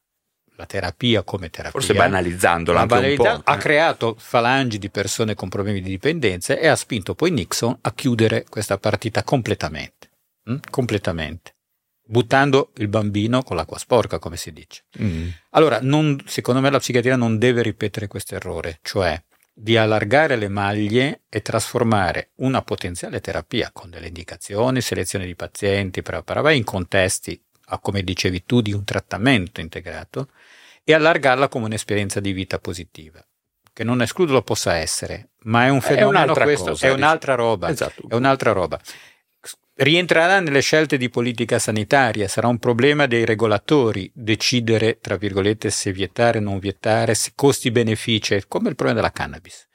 la terapia come terapia. Forse banalizzandola anche banalizza- un po'. Ha creato falangi di persone con problemi di dipendenza e ha spinto poi Nixon a chiudere questa partita completamente. Mm? Completamente buttando il bambino con l'acqua sporca, come si dice. Mm. Allora, non, secondo me la psichiatria non deve ripetere questo errore, cioè di allargare le maglie e trasformare una potenziale terapia con delle indicazioni, selezione di pazienti, in contesti, come dicevi tu, di un trattamento integrato e allargarla come un'esperienza di vita positiva che non escludo lo possa essere, ma è un fenomeno è un'altra questo, cosa, è un'altra roba, esatto. è un'altra roba rientrerà nelle scelte di politica sanitaria, sarà un problema dei regolatori decidere, tra virgolette, se vietare o non vietare, se costi-benefici, come il problema della cannabis.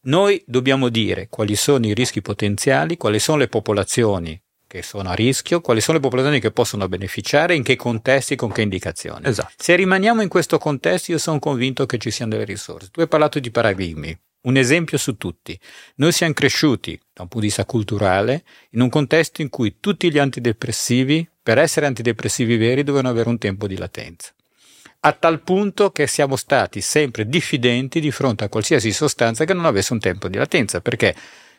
Noi dobbiamo dire quali sono i rischi potenziali, quali sono le popolazioni che sono a rischio, quali sono le popolazioni che possono beneficiare, in che contesti, con che indicazioni. Esatto. Se rimaniamo in questo contesto, io sono convinto che ci siano delle risorse. Tu hai parlato di paradigmi. Un esempio su tutti. Noi siamo cresciuti, da un punto di vista culturale, in un contesto in cui tutti gli antidepressivi, per essere antidepressivi veri, dovevano avere un tempo di latenza. A tal punto che siamo stati sempre diffidenti di fronte a qualsiasi sostanza che non avesse un tempo di latenza, perché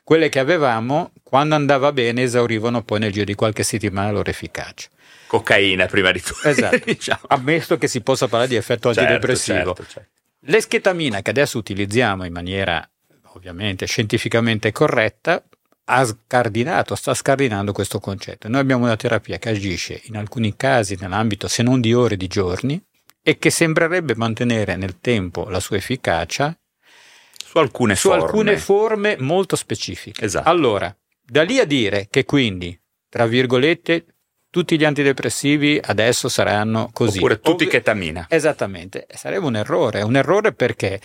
quelle che avevamo, quando andava bene, esaurivano poi nel giro di qualche settimana la loro efficacia. Cocaina prima di tutto. Esatto. [LAUGHS] diciamo. Ammesso che si possa parlare di effetto certo, antidepressivo. Certo, certo. L'eschetamina che adesso utilizziamo in maniera ovviamente scientificamente corretta ha scardinato, sta scardinando questo concetto. Noi abbiamo una terapia che agisce in alcuni casi nell'ambito se non di ore, di giorni e che sembrerebbe mantenere nel tempo la sua efficacia su alcune, su forme. alcune forme molto specifiche. Esatto. Allora, da lì a dire che quindi, tra virgolette, tutti gli antidepressivi adesso saranno così. Oppure tutti Ovvi- chetamina. Esattamente, sarebbe un errore, un errore perché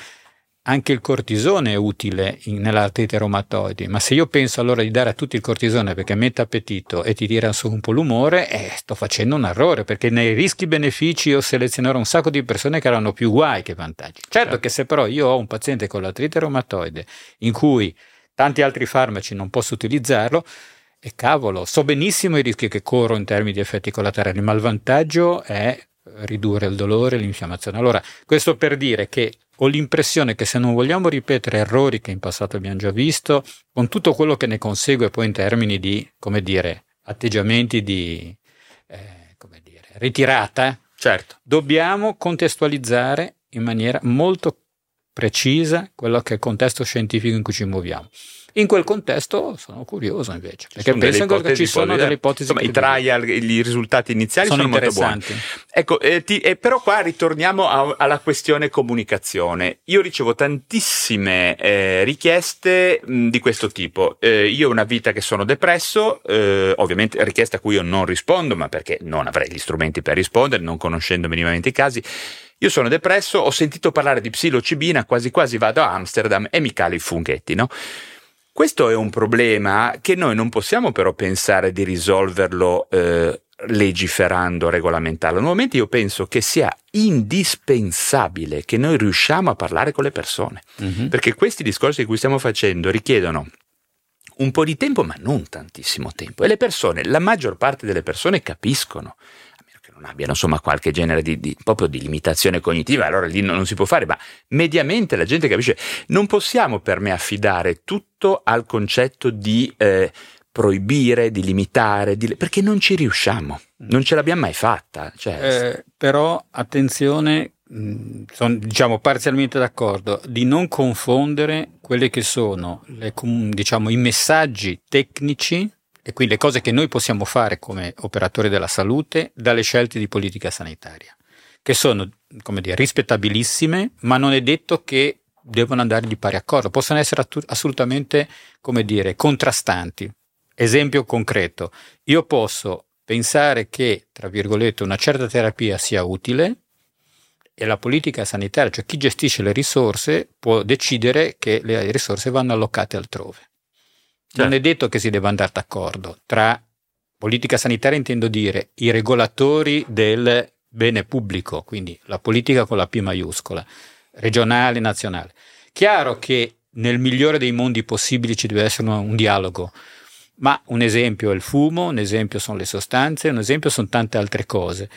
anche il cortisone è utile in, nell'artrite reumatoide, ma se io penso allora di dare a tutti il cortisone perché mette appetito e ti tira su un po' l'umore, eh, sto facendo un errore perché nei rischi-benefici io selezionerò un sacco di persone che avranno più guai che vantaggi. Certo, certo. che se però io ho un paziente con l'artrite reumatoide in cui tanti altri farmaci non posso utilizzarlo, e cavolo, so benissimo i rischi che corro in termini di effetti collaterali, ma il vantaggio è ridurre il dolore e l'infiammazione. Allora, questo per dire che ho l'impressione che se non vogliamo ripetere errori che in passato abbiamo già visto, con tutto quello che ne consegue poi in termini di, come dire, atteggiamenti di, eh, come dire, ritirata, certo. dobbiamo contestualizzare in maniera molto precisa quello che è il contesto scientifico in cui ci muoviamo. In quel contesto sono curioso invece, perché penso che ci sono delle ipotesi. Insomma, i trial, i risultati iniziali sono, sono molto buoni. Ecco, eh, ti, eh, però qua ritorniamo a, alla questione comunicazione. Io ricevo tantissime eh, richieste mh, di questo tipo. Eh, io ho una vita che sono depresso, eh, ovviamente richieste a cui io non rispondo, ma perché non avrei gli strumenti per rispondere, non conoscendo minimamente i casi. Io sono depresso, ho sentito parlare di psilocibina, quasi quasi vado a Amsterdam e mi calo i funghetti, no? Questo è un problema che noi non possiamo però pensare di risolverlo eh, legiferando, regolamentando. Nuovamente io penso che sia indispensabile che noi riusciamo a parlare con le persone, mm-hmm. perché questi discorsi che cui stiamo facendo richiedono un po' di tempo, ma non tantissimo tempo. E le persone, la maggior parte delle persone capiscono non abbiano insomma qualche genere di, di, proprio di limitazione cognitiva, allora lì non, non, si può fare, ma mediamente la gente capisce, non possiamo per me affidare tutto al concetto di eh, proibire, di limitare, di, perché non ci riusciamo, non ce l'abbiamo mai fatta. Cioè, eh, però attenzione, sono diciamo parzialmente d'accordo, di non confondere quelli che sono le, diciamo, i messaggi tecnici e quindi le cose che noi possiamo fare come operatori della salute dalle scelte di politica sanitaria, che sono, come dire, rispettabilissime, ma non è detto che devono andare di pari accordo, possono essere assolutamente, come dire, contrastanti. Esempio concreto, io posso pensare che, tra virgolette, una certa terapia sia utile e la politica sanitaria, cioè chi gestisce le risorse, può decidere che le risorse vanno allocate altrove. Non certo. è detto che si debba andare d'accordo. Tra politica sanitaria intendo dire i regolatori del bene pubblico, quindi la politica con la P maiuscola, regionale, nazionale. Chiaro che nel migliore dei mondi possibili ci deve essere un, un dialogo, ma un esempio è il fumo, un esempio sono le sostanze, un esempio sono tante altre cose.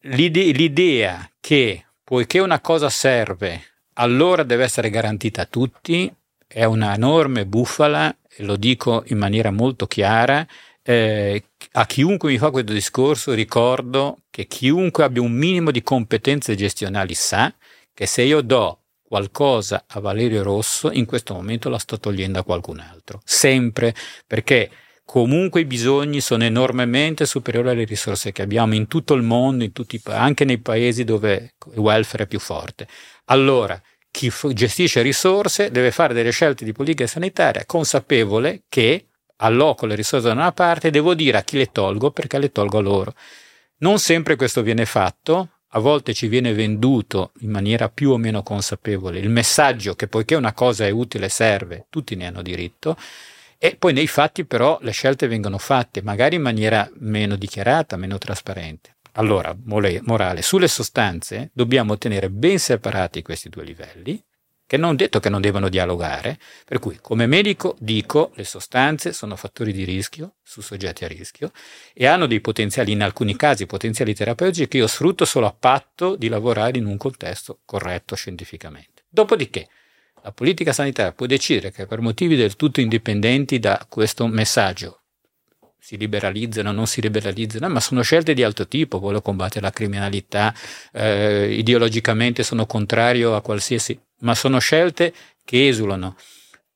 L'ide- l'idea che poiché una cosa serve, allora deve essere garantita a tutti, è una enorme bufala lo dico in maniera molto chiara, eh, a chiunque mi fa questo discorso ricordo che chiunque abbia un minimo di competenze gestionali sa che se io do qualcosa a Valerio Rosso, in questo momento la sto togliendo a qualcun altro. Sempre perché comunque i bisogni sono enormemente superiori alle risorse che abbiamo in tutto il mondo, in tutti, anche nei paesi dove il welfare è più forte. Allora, chi gestisce risorse deve fare delle scelte di politica sanitaria consapevole che alloco le risorse da una parte e devo dire a chi le tolgo perché le tolgo a loro. Non sempre questo viene fatto, a volte ci viene venduto in maniera più o meno consapevole il messaggio che poiché una cosa è utile serve, tutti ne hanno diritto, e poi nei fatti però le scelte vengono fatte magari in maniera meno dichiarata, meno trasparente. Allora, morale, sulle sostanze dobbiamo tenere ben separati questi due livelli, che non detto che non devono dialogare, per cui come medico dico le sostanze sono fattori di rischio su soggetti a rischio e hanno dei potenziali, in alcuni casi potenziali terapeutici che io sfrutto solo a patto di lavorare in un contesto corretto scientificamente. Dopodiché la politica sanitaria può decidere che per motivi del tutto indipendenti da questo messaggio si liberalizzano, non si liberalizzano, ma sono scelte di altro tipo, voglio combattere la criminalità, eh, ideologicamente sono contrario a qualsiasi, ma sono scelte che esulano.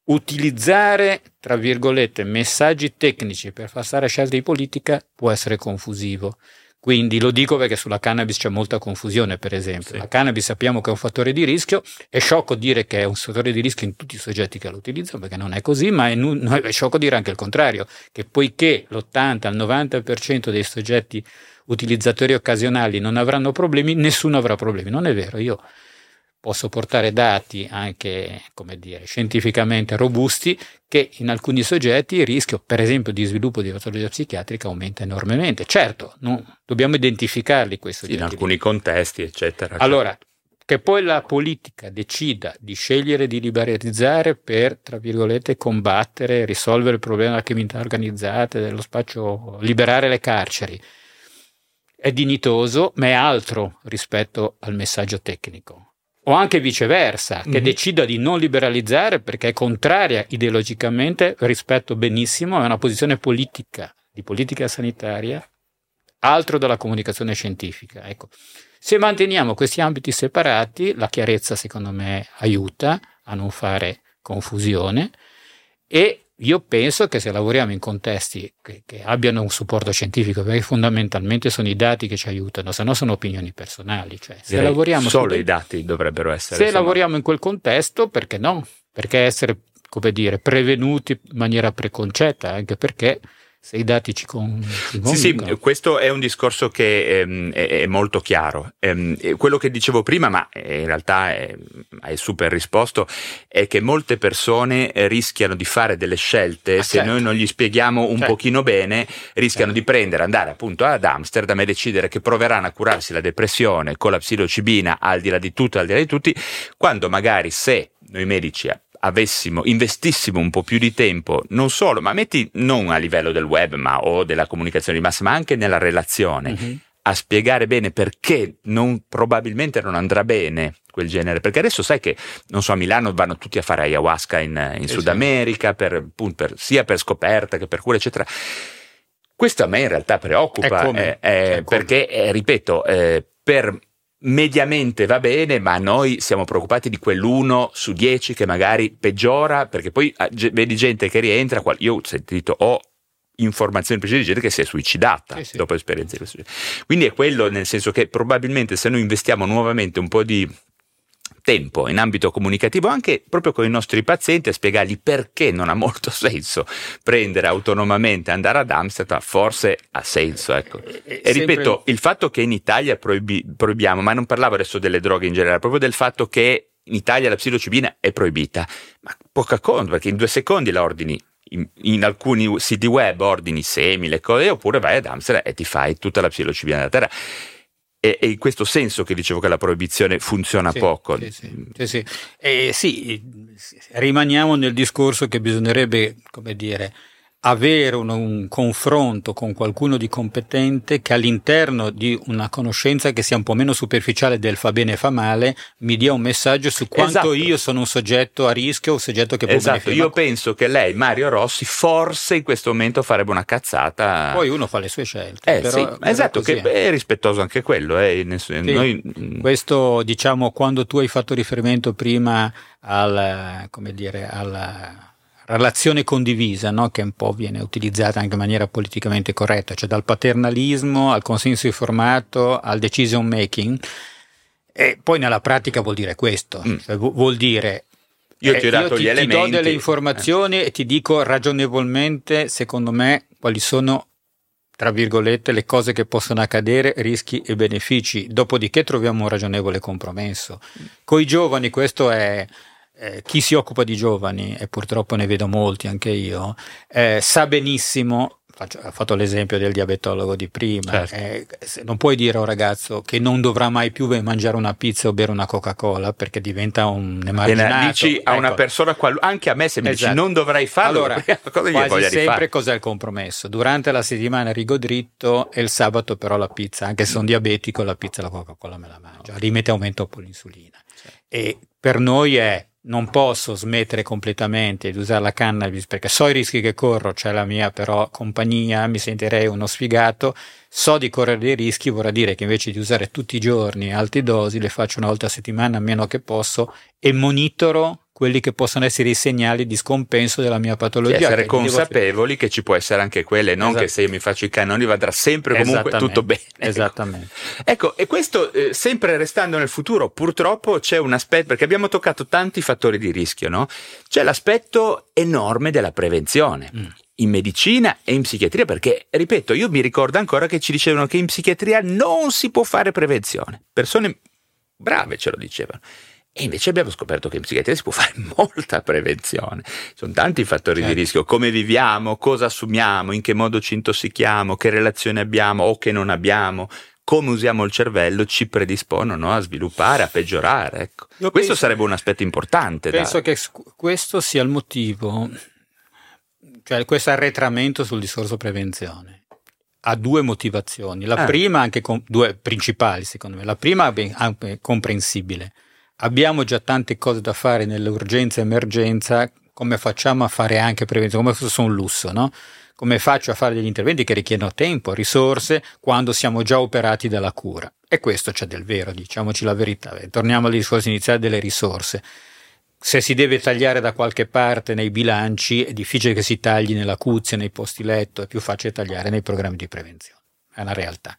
Utilizzare, tra virgolette, messaggi tecnici per far stare scelte di politica può essere confusivo. Quindi lo dico perché sulla cannabis c'è molta confusione, per esempio. Sì. La cannabis sappiamo che è un fattore di rischio, è sciocco dire che è un fattore di rischio in tutti i soggetti che lo utilizzano, perché non è così, ma è, è sciocco dire anche il contrario, che poiché l'80 al 90% dei soggetti utilizzatori occasionali non avranno problemi, nessuno avrà problemi. Non è vero, io posso portare dati anche, come dire, scientificamente robusti che in alcuni soggetti il rischio, per esempio, di sviluppo di patologia psichiatrica aumenta enormemente. Certo, no, dobbiamo identificarli questi soggetti. In alcuni contesti, eccetera. Allora, che poi la politica decida di scegliere di liberalizzare per, tra virgolette, combattere, risolvere il problema della criminalità organizzata, dello spazio, liberare le carceri, è dignitoso, ma è altro rispetto al messaggio tecnico o anche viceversa, che mm-hmm. decida di non liberalizzare perché è contraria ideologicamente, rispetto benissimo, a una posizione politica, di politica sanitaria, altro dalla comunicazione scientifica. Ecco. Se manteniamo questi ambiti separati, la chiarezza secondo me aiuta a non fare confusione e io penso che se lavoriamo in contesti che, che, abbiano un supporto scientifico, perché fondamentalmente sono i dati che ci aiutano, se no sono opinioni personali. Cioè, se lavoriamo solo i dati dovrebbero essere. Se lavoriamo in quel contesto, perché no? Perché essere, come dire, prevenuti in maniera preconcetta, anche perché se i dati ci, con, ci Sì, sì, questo è un discorso che ehm, è, è, molto chiaro. Ehm, quello che dicevo prima, ma in realtà è, hai super risposto, è che molte persone rischiano di fare delle scelte, ah, se certo. noi non gli spieghiamo un certo. pochino bene, rischiano certo. di prendere, andare appunto ad Amsterdam e decidere che proveranno a curarsi la depressione con la psilocibina al di là di tutto, al di là di tutti, quando magari se noi medici avessimo, investissimo un po' più di tempo, non solo, ma metti non a livello del web ma, o della comunicazione di massa, ma anche nella relazione, mm-hmm. a spiegare bene perché non, probabilmente non andrà bene quel genere, perché adesso sai che, non so, a Milano vanno tutti a fare ayahuasca in, in Sud America, per, per, sia per scoperta che per cura, eccetera. Questo a me in realtà preoccupa, eh, eh, perché, eh, ripeto, eh, per mediamente va bene, ma noi siamo preoccupati di quell'1 su 10 che magari peggiora, perché poi ah, vedi gente che rientra, io ho sentito, ho informazioni precise di gente che si è suicidata sì, sì. dopo esperienze. Quindi è quello nel senso che probabilmente se noi investiamo nuovamente un po' di tempo in ambito comunicativo anche proprio con i nostri pazienti a spiegargli perché non ha molto [LAUGHS] senso prendere autonomamente andare ad Amsterdam forse ha senso ecco. e, e, e ripeto il fatto che in Italia proibi, proibiamo ma non parlavo adesso delle droghe in generale proprio del fatto che in Italia la psilocibina è proibita ma poca cosa perché in due secondi la ordini in, in, alcuni siti web ordini semi, le cose, oppure vai ad Amsterdam e ti fai tutta la psilocibina della terra. È, è, in questo senso che dicevo che la proibizione funziona sì, poco. Sì, sì, sì. Eh, sì, rimaniamo nel discorso che bisognerebbe, come dire, avere un, un, confronto con qualcuno di competente che all'interno di una conoscenza che sia un po' meno superficiale del fa bene e fa male mi dia un messaggio su quanto esatto. io sono un soggetto a rischio, un soggetto che può esatto. Io penso che lei, Mario Rossi, forse in questo momento farebbe una cazzata. Poi uno fa le sue scelte. Eh, però, sì, però esatto, che è rispettoso anche quello. Eh. Sì. Noi... Mm. Questo, diciamo, quando tu hai fatto riferimento prima al, come dire, al relazione condivisa, no? che un po' viene utilizzata anche in maniera politicamente corretta, cioè dal paternalismo al consenso informato al decision making. E poi nella pratica vuol dire questo, mm. cioè vuol dire io ti ho eh, dato ti, gli elementi. Ti do delle informazioni eh. e ti dico ragionevolmente, secondo me, quali sono, tra virgolette, le cose che possono accadere, rischi e benefici. Dopodiché troviamo un ragionevole compromesso. Con i giovani questo è, eh, chi si occupa di giovani, e purtroppo ne vedo molti anche io, eh, sa benissimo, faccio, ho fatto l'esempio del diabetologo di prima, certo. eh, non puoi dire a un ragazzo che non dovrà mai più mangiare una pizza o bere una Coca-Cola perché diventa un emarginato. Dici ecco. a una persona, qual- anche a me se mi esatto. dici non dovrai farlo, allora, [LAUGHS] cosa quasi sempre rifare? cos'è il compromesso? Durante la settimana rigo dritto e il sabato però la pizza, anche se sono diabetico la pizza e la Coca-Cola me la mangio, limite aumento un po' l'insulina. Certo. E per noi è non posso smettere completamente di usare la cannabis perché so i rischi che corro, c'è la mia però compagnia, mi sentirei uno sfigato, so di correre dei rischi, vorrà dire che invece di usare tutti i giorni alte dosi, le faccio una volta a settimana a meno che posso e monitoro quelli che possono essere i segnali di scompenso della mia patologia. Sì, essere consapevoli che ci può essere anche quelle, non esatto. che se io mi faccio i cannoni vadrà sempre comunque tutto bene. [LAUGHS] Esattamente. ecco, e questo eh, sempre restando nel futuro, purtroppo c'è un aspetto, perché abbiamo toccato tanti fattori di rischio, no? C'è l'aspetto enorme della prevenzione. Mm in medicina e in psichiatria, perché, ripeto, io mi ricordo ancora che ci dicevano che in psichiatria non si può fare prevenzione. Persone brave ce lo dicevano. E invece abbiamo scoperto che in psichiatria si può fare [LAUGHS] molta prevenzione. Sono tanti i fattori certo. di rischio, come viviamo, cosa assumiamo, in che modo ci intossichiamo, che relazione abbiamo o che non abbiamo, come usiamo il cervello ci predispongono a sviluppare, a peggiorare. Ecco. Questo penso, sarebbe un aspetto importante. Penso da... che questo sia il motivo, cioè questo arretramento sul discorso prevenzione. Ha due motivazioni. La ah. prima, anche con, due principali secondo me. La prima è comprensibile abbiamo già tante cose da fare nell'urgenza e emergenza, come facciamo a fare anche prevenzione, come se fosse un lusso, no? Come faccio a fare degli interventi che richiedono tempo, risorse, quando siamo già operati dalla cura? E questo c'è del vero, diciamoci la verità. Torniamo al discorso iniziale delle risorse. Se si deve tagliare da qualche parte nei bilanci, è difficile che si tagli nella cuzia, nei posti letto, è più facile tagliare nei programmi di prevenzione. È una realtà.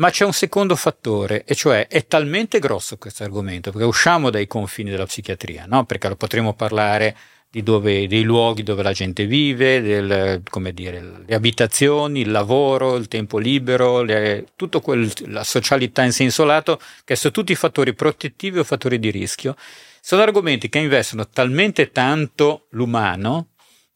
Ma c'è un secondo fattore, e cioè è talmente grosso questo argomento, perché usciamo dai confini della psichiatria, no? perché lo potremo parlare dove, dei luoghi dove la gente vive, del, dire, le abitazioni, il lavoro, il tempo libero, le, quel, la socialità in senso lato, che sono tutti fattori protettivi o fattori di rischio. Sono argomenti che investono talmente tanto l'umano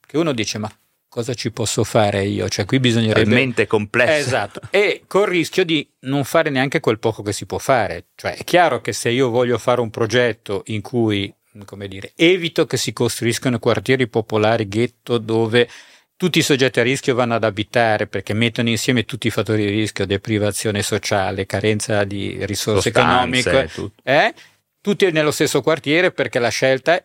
che uno dice ma cosa ci posso fare io? Cioè, qui bisognerebbe. Talmente complessa. Esatto. E col rischio di non fare neanche quel poco che si può fare. Cioè, è chiaro che se io voglio fare un progetto in cui, come dire, evito che si costruiscano quartieri popolari, ghetto, dove tutti i soggetti a rischio vanno ad abitare perché mettono insieme tutti i fattori di rischio, deprivazione sociale, carenza di risorse Sostanze, economiche, tutto. eh? tutti nello stesso quartiere perché la scelta è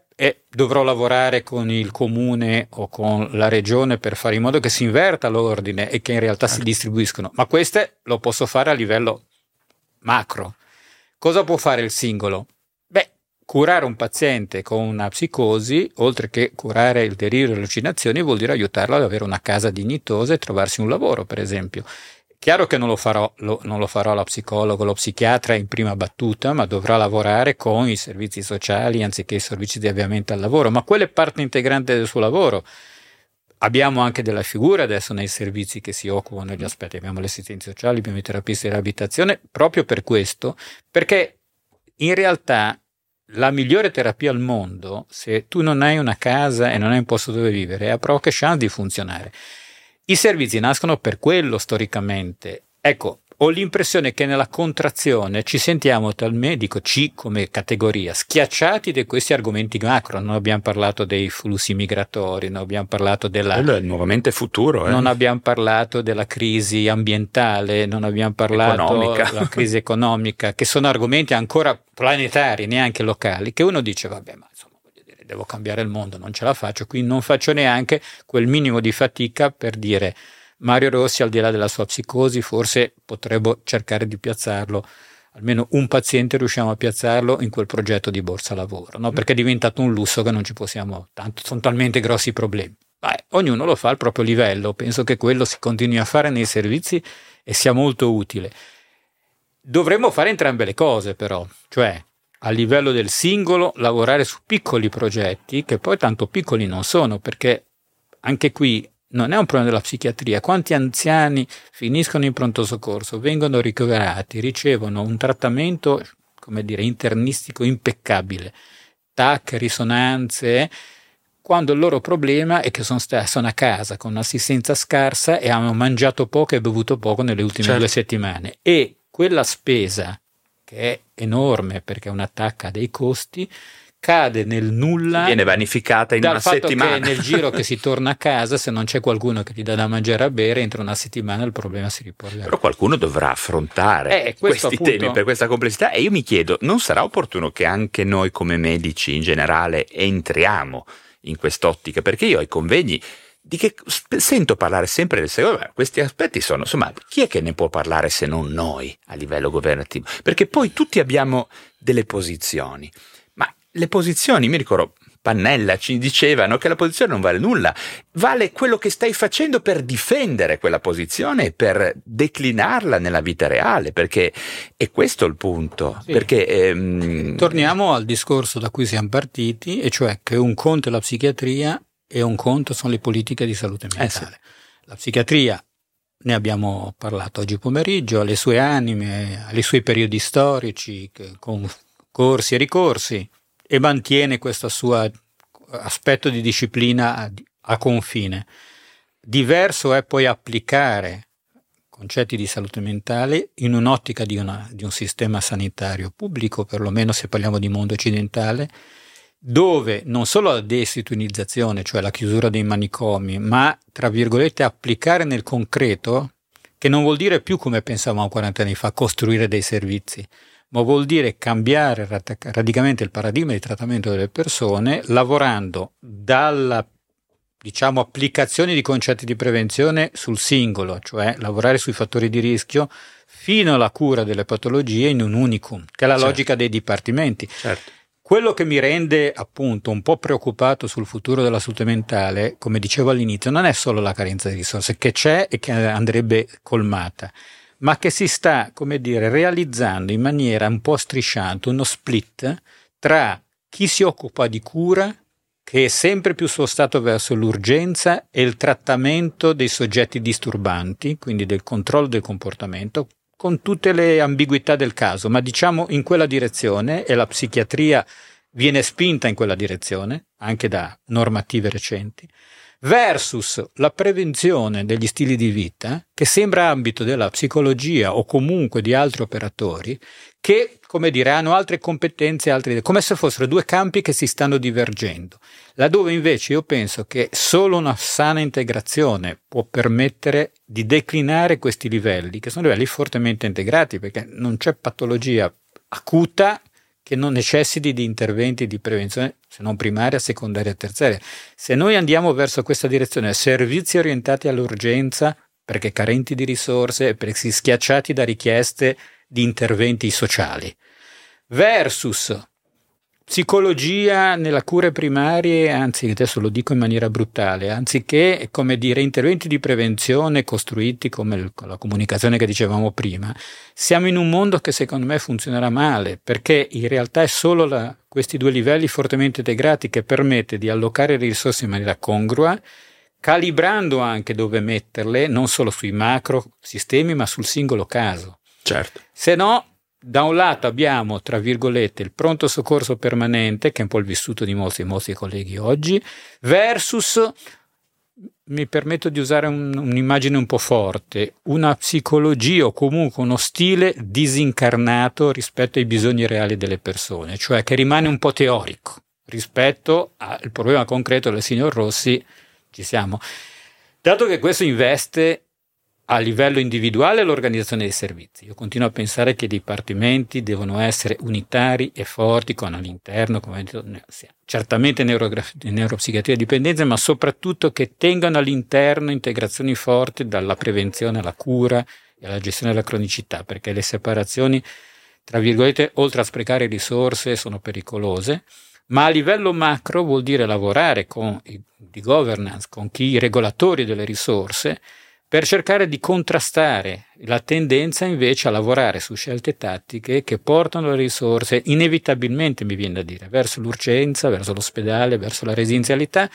dovrò lavorare con il comune o con la regione per fare in modo che si inverta l'ordine e che in realtà si distribuiscono. Ma queste lo posso fare a livello macro. Cosa può fare il singolo? Beh, curare un paziente con una psicosi, oltre che curare il delirio e le allucinazioni, vuol dire aiutarlo ad avere una casa dignitosa e trovarsi un lavoro, per esempio. Chiaro che non lo farò, lo, non lo farò lo psicologo, lo psichiatra in prima battuta, ma dovrà lavorare con i servizi sociali anziché i servizi di avviamento al lavoro, ma quella è parte integrante del suo lavoro. Abbiamo anche della figura adesso nei servizi che si occupano degli aspetti, abbiamo le assistenti sociali, abbiamo i terapisti di riabilitazione, proprio per questo, perché in realtà la migliore terapia al mondo, se tu non hai una casa e non hai un posto dove vivere, ha poche chance di funzionare. I servizi nascono per quello storicamente. Ecco, ho l'impressione che nella contrazione ci sentiamo talmente, dico C come categoria, schiacciati di questi argomenti macro. Non abbiamo parlato dei flussi migratori, non abbiamo parlato della... Quello è nuovamente futuro. Eh? Non abbiamo parlato della crisi ambientale, non abbiamo parlato della crisi economica, che sono argomenti ancora planetari, neanche locali, che uno dice, vabbè, ma devo cambiare il mondo, non ce la faccio, quindi non faccio neanche quel minimo di fatica per dire Mario Rossi, al di là della sua psicosi, forse potremmo cercare di piazzarlo, almeno un paziente riusciamo a piazzarlo in quel progetto di borsa lavoro, no? perché è diventato un lusso che non ci possiamo, tanto sono talmente grossi i problemi. Beh, ognuno lo fa al proprio livello, penso che quello si continui a fare nei servizi e sia molto utile. Dovremmo fare entrambe le cose però, cioè a livello del singolo lavorare su piccoli progetti che poi tanto piccoli non sono perché anche qui non è un problema della psichiatria. Quanti anziani finiscono in pronto soccorso, vengono ricoverati, ricevono un trattamento, come dire, internistico impeccabile, TAC, risonanze, quando il loro problema è che sono, st- sono a casa con un'assistenza scarsa e hanno mangiato poco e bevuto poco nelle ultime certo. due settimane. E quella spesa che è enorme perché un attacco ha dei costi, cade nel nulla. Viene vanificata in una settimana. Che nel giro che si [LAUGHS] torna a casa, se non c'è qualcuno che ti dà da mangiare a bere, entro una settimana il problema si riporrà. Però qualcuno dovrà affrontare eh, questi appunto... temi per questa complessità e io mi chiedo, non sarà opportuno che anche noi come medici in generale entriamo in quest'ottica? Perché io ai convegni di che sento parlare sempre del secondo, questi aspetti sono, insomma, chi è che ne può parlare se non noi a livello governativo? Perché poi tutti abbiamo delle posizioni, ma le posizioni, mi ricordo, Pannella ci dicevano che la posizione non vale nulla, vale quello che stai facendo per difendere quella posizione e per declinarla nella vita reale, perché è questo il punto. Sì. Perché, ehm... Torniamo al discorso da cui siamo partiti, e cioè che un conto è la psichiatria e un conto sono le politiche di salute mentale. Eh sì. La psichiatria, ne abbiamo parlato oggi pomeriggio, ha le sue anime, ha i suoi periodi storici con corsi e ricorsi e mantiene questo suo aspetto di disciplina a, a confine. Diverso è poi applicare concetti di salute mentale in un'ottica di, una, di un sistema sanitario pubblico, perlomeno se parliamo di mondo occidentale, dove non solo la destituinizzazione, cioè la chiusura dei manicomi, ma tra virgolette applicare nel concreto, che non vuol dire più come pensavamo 40 anni fa, costruire dei servizi, ma vuol dire cambiare radicalmente il paradigma di trattamento delle persone, lavorando dalla diciamo applicazione di concetti di prevenzione sul singolo, cioè lavorare sui fattori di rischio fino alla cura delle patologie in un unicum, che è la certo. logica dei dipartimenti. Certo. Quello che mi rende appunto un po' preoccupato sul futuro della salute mentale, come dicevo all'inizio, non è solo la carenza di risorse che c'è e che andrebbe colmata, ma che si sta, come dire, realizzando in maniera un po' strisciante uno split tra chi si occupa di cura, che è sempre più spostato verso l'urgenza e il trattamento dei soggetti disturbanti, quindi del controllo del comportamento, con tutte le ambiguità del caso, ma diciamo in quella direzione e la psichiatria viene spinta in quella direzione, anche da normative recenti, versus la prevenzione degli stili di vita, che sembra ambito della psicologia o comunque di altri operatori, che, come dire, hanno altre competenze, altre, come se fossero due campi che si stanno divergendo. Laddove invece io penso che solo una sana integrazione può permettere di declinare questi livelli, che sono livelli fortemente integrati, perché non c'è patologia acuta che non necessiti di interventi di prevenzione, se non primaria, secondaria terziaria. Se noi andiamo verso questa direzione, servizi orientati all'urgenza, perché carenti di risorse, perché schiacciati da richieste di interventi sociali, versus psicologia nella cure primarie, anzi adesso lo dico in maniera brutale, anziché come dire interventi di prevenzione costruiti come la comunicazione che dicevamo prima, siamo in un mondo che secondo me funzionerà male perché in realtà è solo la, questi due livelli fortemente integrati che permette di allocare le risorse in maniera congrua calibrando anche dove metterle, non solo sui macro sistemi, ma sul singolo caso. Certo. Se no, da un lato abbiamo, tra virgolette, il pronto soccorso permanente, che è un po' il vissuto di molti, molti colleghi oggi, versus, mi permetto di usare un, un'immagine un po' forte, una psicologia o comunque uno stile disincarnato rispetto ai bisogni reali delle persone, cioè che rimane un po' teorico rispetto al problema concreto del signor Rossi, ci siamo. Dato che questo investe a livello individuale l'organizzazione dei servizi. Io continuo a pensare che i dipartimenti devono essere unitari e forti con all'interno, come detto, certamente neuropsichiatria e dipendenza, ma soprattutto che tengano all'interno integrazioni forti dalla prevenzione alla cura e alla gestione della cronicità, perché le separazioni, tra virgolette, oltre a sprecare risorse, sono pericolose. Ma a livello macro vuol dire lavorare con di governance, con chi i regolatori delle risorse, per cercare di contrastare la tendenza invece a lavorare su scelte tattiche che portano le risorse inevitabilmente, mi viene da dire, verso l'urgenza, verso l'ospedale, verso la residenzialità,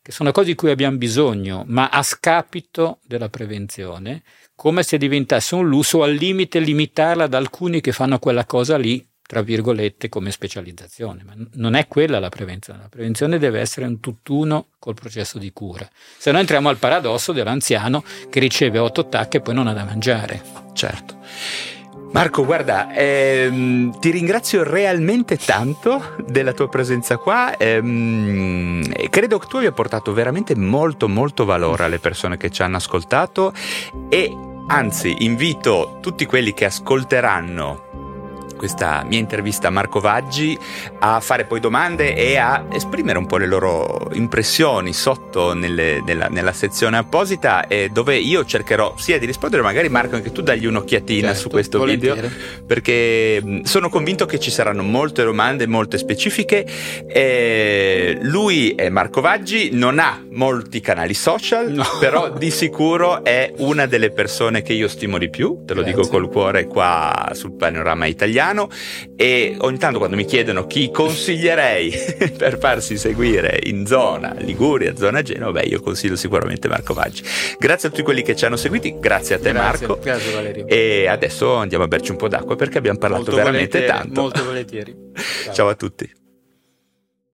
che sono cose di cui abbiamo bisogno, ma a scapito della prevenzione, come se diventasse un lusso o al limite limitarla ad alcuni che fanno quella cosa lì tra virgolette, come specializzazione, ma non è quella la prevenzione. La prevenzione deve essere un tutt'uno col processo di cura. Se no entriamo al paradosso dell'anziano che riceve otto tacche e poi non ha da mangiare. Certo. Marco, guarda, ehm, ti ringrazio realmente tanto della tua presenza qua. Ehm, credo che tu abbia portato veramente molto, molto valore alle persone che ci hanno ascoltato e anzi invito tutti quelli che ascolteranno questa mia intervista a Marco Vaggi a fare poi domande e a esprimere un po' le loro impressioni sotto nelle, nella, nella, sezione apposita eh, dove io cercherò sia di rispondere, magari Marco anche tu dagli un'occhiatina certo, su questo volentieri. video perché sono convinto che ci saranno molte domande molto specifiche. Eh, lui è Marco Vaggi, non ha molti canali social, no. però di [LAUGHS] sicuro è una delle persone che io stimo di più, te lo Grazie. dico col cuore qua sul panorama italiano italiano e ogni tanto quando mi chiedono chi consiglierei [LAUGHS] per farsi seguire in zona Liguria, zona Genova, beh io consiglio sicuramente Marco Vaggi. Grazie a tutti quelli che ci hanno seguiti, grazie a te grazie, Marco. Grazie Valerio. E adesso andiamo a berci un po' d'acqua perché abbiamo parlato molto veramente tanto. Molto [LAUGHS] volentieri. Ciao, Ciao a tutti.